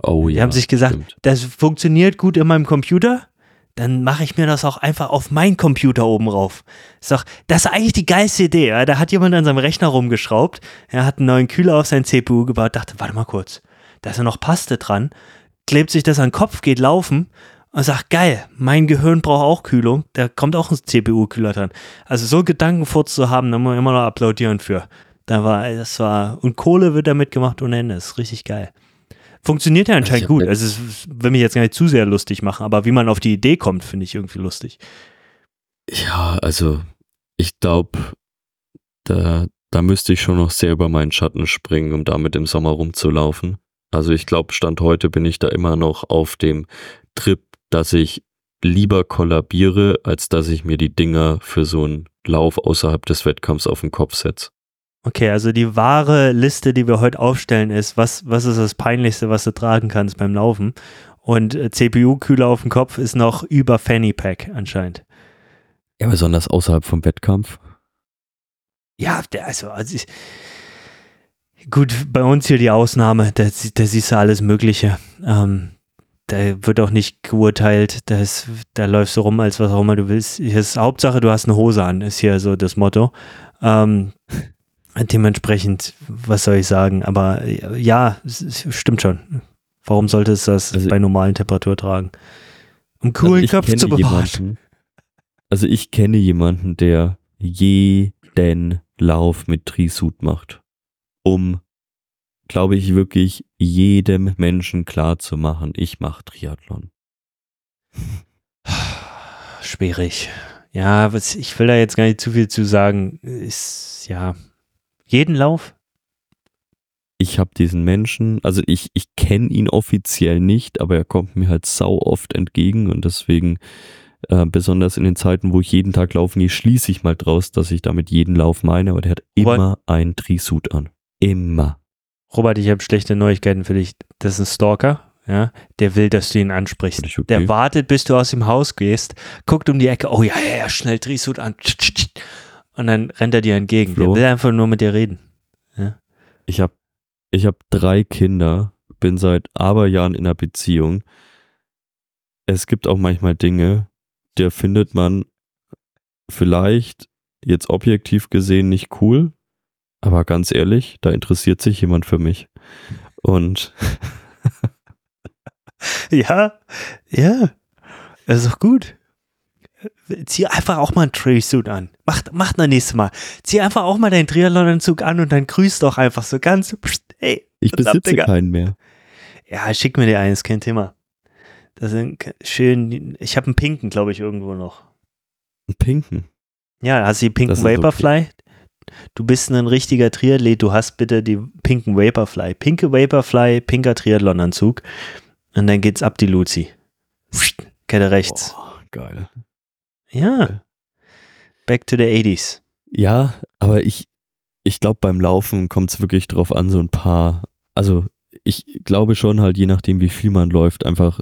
Oh die ja. Die haben sich gesagt, stimmt. das funktioniert gut in meinem Computer, dann mache ich mir das auch einfach auf meinen Computer oben rauf. Ist doch, das ist eigentlich die geilste Idee. Ja? Da hat jemand an seinem Rechner rumgeschraubt, er hat einen neuen Kühler auf sein CPU gebaut, dachte, warte mal kurz, da ist ja noch Paste dran, klebt sich das an den Kopf, geht laufen und sagt, geil, mein Gehirn braucht auch Kühlung, da kommt auch ein CPU-Kühler dran. Also so Gedankenfurz zu haben, da muss man immer noch applaudieren für. Da war, das war, und Kohle wird damit gemacht ohne Ende, das ist richtig geil. Funktioniert ja anscheinend gut. Also es will mich jetzt gar nicht zu sehr lustig machen, aber wie man auf die Idee kommt, finde ich irgendwie lustig. Ja, also ich glaube, da, da müsste ich schon noch sehr über meinen Schatten springen, um damit im Sommer rumzulaufen. Also ich glaube, Stand heute bin ich da immer noch auf dem Trip, dass ich lieber kollabiere, als dass ich mir die Dinger für so einen Lauf außerhalb des Wettkampfs auf den Kopf setze. Okay, also die wahre Liste, die wir heute aufstellen, ist, was, was ist das Peinlichste, was du tragen kannst beim Laufen? Und äh, CPU-Kühler auf dem Kopf ist noch über Fanny Pack anscheinend. Ja, besonders außerhalb vom Wettkampf. Ja, der, also, also ich, gut, bei uns hier die Ausnahme, da, da siehst du alles Mögliche. Ähm, da wird auch nicht geurteilt, da, ist, da läufst du rum, als was auch immer du willst. Hier ist Hauptsache, du hast eine Hose an, ist hier so das Motto. Ähm, dementsprechend, was soll ich sagen? Aber ja, stimmt schon. Warum sollte es das also, bei normalen Temperatur tragen? Um coolen also Kopf zu bewahren. Also ich kenne jemanden, der jeden Lauf mit Trisuit macht, um glaube ich, wirklich jedem Menschen klar zu machen, ich mache Triathlon. Schwierig. Ja, was, ich will da jetzt gar nicht zu viel zu sagen. Ist, ja, jeden Lauf? Ich habe diesen Menschen, also ich, ich kenne ihn offiziell nicht, aber er kommt mir halt sau oft entgegen und deswegen, äh, besonders in den Zeiten, wo ich jeden Tag laufen gehe, schließe ich mal draus, dass ich damit jeden Lauf meine, aber der hat immer einen Trisuit an. Immer. Robert, ich habe schlechte Neuigkeiten für dich. Das ist ein Stalker, ja, der will, dass du ihn ansprichst. Okay. Der wartet, bis du aus dem Haus gehst, guckt um die Ecke, oh ja, ja, ja, schnell Trisuit an. Und dann rennt er dir entgegen. Flo, der will einfach nur mit dir reden. Ja? Ich habe ich hab drei Kinder, bin seit Aberjahren in einer Beziehung. Es gibt auch manchmal Dinge, der findet man vielleicht jetzt objektiv gesehen nicht cool, aber ganz ehrlich, da interessiert sich jemand für mich. Und ja, ja, das ist doch gut. Zieh einfach auch mal einen Trailsuit an. Mach, mach das nächste Mal. Zieh einfach auch mal deinen Triathlon-Anzug an und dann grüß doch einfach so ganz. Hey, ich besitze ab, keinen mehr. Ja, schick mir dir einen, ist kein Thema. Das sind schön. Ich habe einen pinken, glaube ich, irgendwo noch. Einen pinken? Ja, hast du die pinken Vaporfly? Okay. Du bist ein richtiger Triathlet, du hast bitte die pinken Vaporfly. Pinke Vaporfly, pinker Triathlonanzug. Und dann geht's ab die Luzi. Kette rechts. Oh, geil. Ja. Back to the 80s. Ja, aber ich, ich glaube, beim Laufen kommt es wirklich drauf an, so ein paar, also ich glaube schon halt, je nachdem, wie viel man läuft, einfach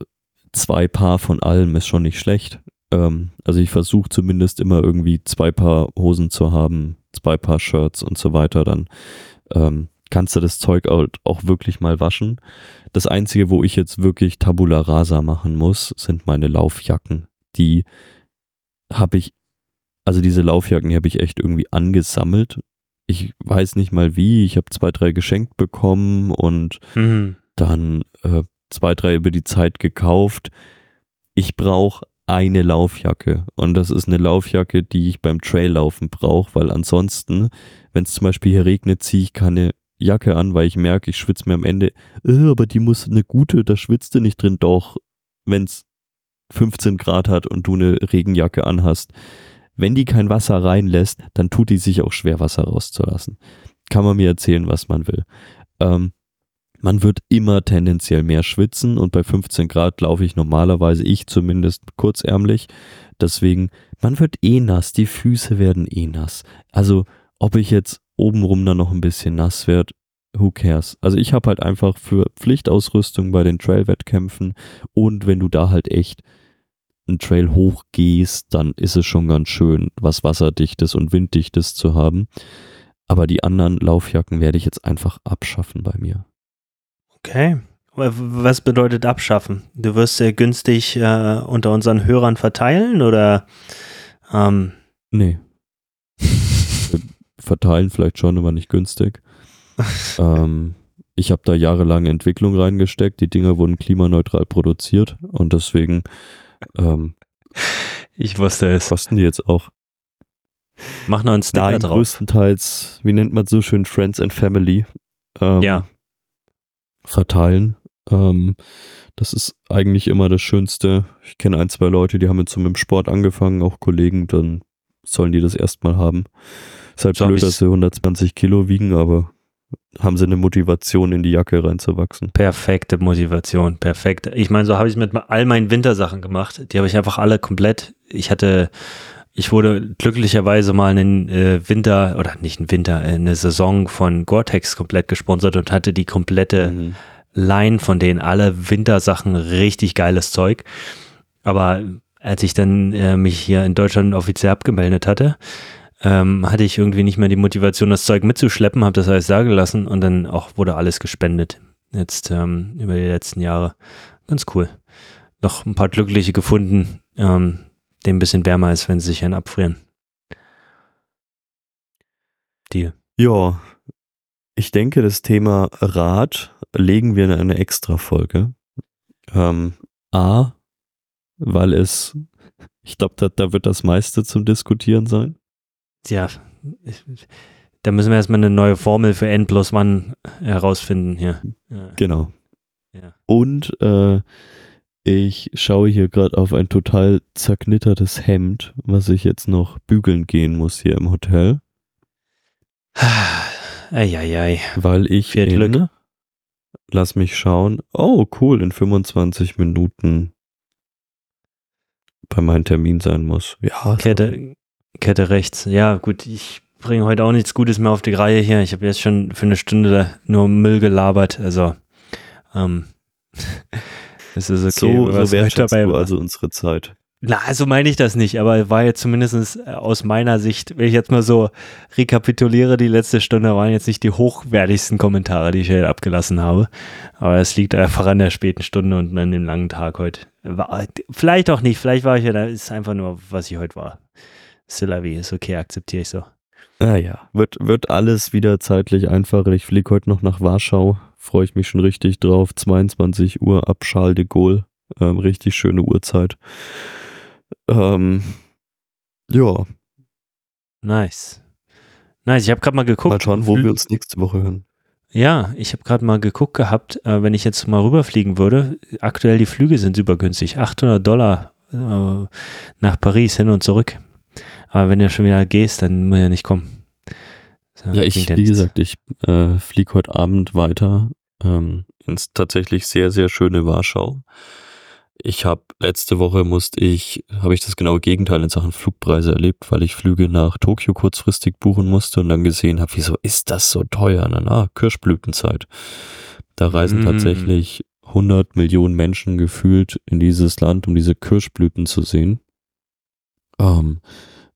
zwei Paar von allem ist schon nicht schlecht. Ähm, also ich versuche zumindest immer irgendwie zwei Paar Hosen zu haben, zwei Paar Shirts und so weiter. Dann ähm, kannst du das Zeug auch wirklich mal waschen. Das Einzige, wo ich jetzt wirklich Tabula Rasa machen muss, sind meine Laufjacken. Die habe ich, also diese Laufjacken, habe ich echt irgendwie angesammelt. Ich weiß nicht mal wie. Ich habe zwei, drei geschenkt bekommen und mhm. dann äh, zwei, drei über die Zeit gekauft. Ich brauche eine Laufjacke und das ist eine Laufjacke, die ich beim Traillaufen brauche, weil ansonsten, wenn es zum Beispiel hier regnet, ziehe ich keine Jacke an, weil ich merke, ich schwitze mir am Ende, äh, aber die muss eine gute, da schwitzt du nicht drin. Doch, wenn es 15 Grad hat und du eine Regenjacke anhast, wenn die kein Wasser reinlässt, dann tut die sich auch schwer, Wasser rauszulassen. Kann man mir erzählen, was man will. Ähm, man wird immer tendenziell mehr schwitzen und bei 15 Grad laufe ich normalerweise, ich zumindest, kurzärmlich. Deswegen, man wird eh nass, die Füße werden eh nass. Also, ob ich jetzt obenrum dann noch ein bisschen nass werde, who cares? Also ich habe halt einfach für Pflichtausrüstung bei den Trail-Wettkämpfen und wenn du da halt echt einen Trail hochgehst, dann ist es schon ganz schön, was Wasserdichtes und Winddichtes zu haben. Aber die anderen Laufjacken werde ich jetzt einfach abschaffen bei mir. Okay. Was bedeutet abschaffen? Du wirst sehr günstig äh, unter unseren Hörern verteilen oder? Ähm? Nee. verteilen vielleicht schon, aber nicht günstig. ähm, ich habe da jahrelang Entwicklung reingesteckt. Die Dinger wurden klimaneutral produziert und deswegen. Ähm, ich wusste es. Kosten die jetzt auch. Mach noch einen Sticker Nein, drauf. größtenteils, wie nennt man so schön, Friends and Family. Ähm, ja verteilen. Ähm, das ist eigentlich immer das Schönste. Ich kenne ein, zwei Leute, die haben jetzt so mit dem Sport angefangen, auch Kollegen, dann sollen die das erstmal haben. Ist halt so blöd, dass sie 120 Kilo wiegen, aber haben sie eine Motivation, in die Jacke reinzuwachsen. Perfekte Motivation, perfekt. Ich meine, so habe ich es mit all meinen Wintersachen gemacht. Die habe ich einfach alle komplett. Ich hatte, ich wurde glücklicherweise mal einen äh, Winter, oder nicht einen Winter, äh, eine Saison von Gore-Tex komplett gesponsert und hatte die komplette mhm. Line von denen, alle Wintersachen, richtig geiles Zeug. Aber als ich dann äh, mich hier in Deutschland offiziell abgemeldet hatte, ähm, hatte ich irgendwie nicht mehr die Motivation, das Zeug mitzuschleppen, habe das alles da gelassen und dann auch wurde alles gespendet. Jetzt ähm, über die letzten Jahre. Ganz cool. Noch ein paar Glückliche gefunden, ähm, dem ein bisschen wärmer ist, wenn sie sich einen abfrieren. Deal. Ja, ich denke, das Thema Rad legen wir in eine extra Folge. Ähm, A, weil es, ich glaube, da, da wird das meiste zum Diskutieren sein. Ja, da müssen wir erstmal eine neue Formel für N plus 1 herausfinden hier. Genau. Ja. Und äh, ich schaue hier gerade auf ein total zerknittertes Hemd, was ich jetzt noch bügeln gehen muss hier im Hotel. Eieiei. Weil ich Viel in, Glück. lass mich schauen. Oh, cool, in 25 Minuten bei meinem Termin sein muss. Ja. Kette, Kette rechts. Ja, gut, ich bringe heute auch nichts Gutes mehr auf die Reihe hier. Ich habe jetzt schon für eine Stunde nur Müll gelabert. Also, ähm, es ist okay. So, so wertschätzt dabei du also unsere Zeit. Na, so meine ich das nicht, aber war jetzt zumindest äh, aus meiner Sicht, wenn ich jetzt mal so rekapituliere, die letzte Stunde waren jetzt nicht die hochwertigsten Kommentare, die ich hier abgelassen habe. Aber es liegt einfach an der späten Stunde und an dem langen Tag heute. War, vielleicht auch nicht, vielleicht war ich ja, da ist einfach nur, was ich heute war. Sillavi ist okay, akzeptiere ich so. Naja, wird, wird alles wieder zeitlich einfacher. Ich fliege heute noch nach Warschau, freue ich mich schon richtig drauf. 22 Uhr ab Charles de Gaulle, ähm, richtig schöne Uhrzeit. Ähm, ja. Nice. Nice, ich habe gerade mal geguckt. Mal schauen, wo wir uns nächste Woche hören. Ja, ich habe gerade mal geguckt gehabt, äh, wenn ich jetzt mal rüberfliegen würde, aktuell die Flüge sind super günstig, 800 Dollar äh, nach Paris hin und zurück. Aber wenn du schon wieder gehst, dann muss ja nicht kommen. So, ja, ich, wie gesagt, ich äh, fliege heute Abend weiter ähm, ins tatsächlich sehr, sehr schöne Warschau. Ich habe letzte Woche musste ich, habe ich das genaue Gegenteil in Sachen Flugpreise erlebt, weil ich Flüge nach Tokio kurzfristig buchen musste und dann gesehen habe, wieso ist das so teuer? Na, na Kirschblütenzeit. Da reisen mm. tatsächlich 100 Millionen Menschen gefühlt in dieses Land, um diese Kirschblüten zu sehen. ähm,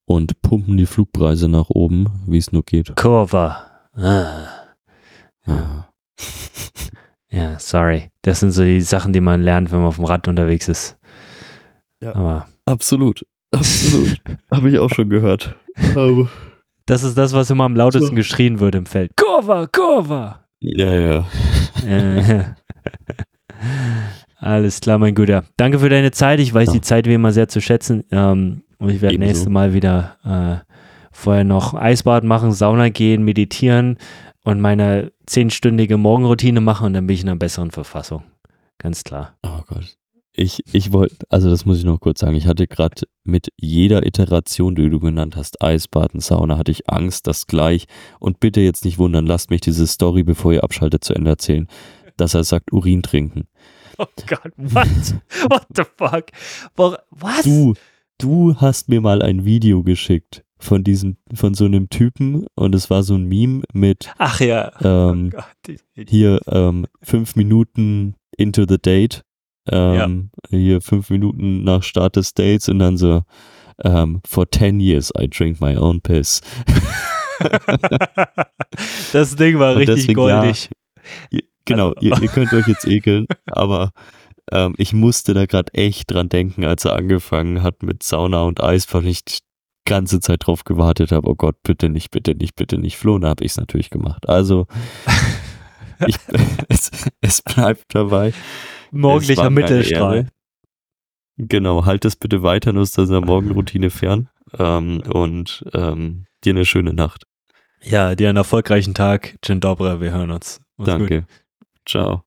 und pumpen die Flugpreise nach oben, wie es nur geht. Kurva. Ah. Ja. Ja, sorry. Das sind so die Sachen, die man lernt, wenn man auf dem Rad unterwegs ist. Ja. Aber Absolut. Absolut. Habe ich auch schon gehört. Aber, das ist das, was immer am lautesten So. geschrien wird im Feld. Kurva, Kurva. ja, ja. Äh, Alles klar, mein Guter. Danke für deine Zeit. Ich weiß Ja. die Zeit wie immer sehr zu schätzen. Ähm, und ich werde nächstes Mal wieder äh, vorher noch Eisbad machen, Sauna gehen, meditieren und meine zehnstündige Morgenroutine machen und dann bin ich in einer besseren Verfassung. Ganz klar. Oh Gott. Ich, ich wollte, also das muss ich noch kurz sagen, ich hatte gerade mit jeder Iteration, die du genannt hast, Eisbaden, Sauna, hatte ich Angst, dass gleich, und bitte jetzt nicht wundern, lasst mich diese Story, bevor ihr abschaltet, zu Ende erzählen, dass er sagt, Urin trinken. Oh Gott, what? What the fuck? Was? Du, du hast mir mal ein Video geschickt von diesem, von so einem Typen und es war so ein Meme mit Ach ja. ähm, Oh Gott, hier ähm, fünf Minuten into the date, ähm, hier fünf Minuten nach Start des Dates und dann so ähm, for 10 years I drink my own piss. das Ding war Und richtig deswegen, goldig. Ihr, genau, Also- ihr, ihr könnt euch jetzt ekeln, aber ähm, ich musste da gerade echt dran denken, als er angefangen hat mit Sauna und Eis, weil ich die ganze Zeit drauf gewartet habe, oh Gott, bitte nicht, bitte nicht, bitte nicht. Flo, da habe ich es natürlich gemacht. Also ich, es, es bleibt dabei. Morgendlicher Mittelstrahl. Genau, halt es bitte weiter aus deiner Morgenroutine fern ähm, und ähm, dir eine schöne Nacht. Ja, dir einen erfolgreichen Tag. Dzień dobry, wir hören uns. Mach's gut. Danke. Ciao.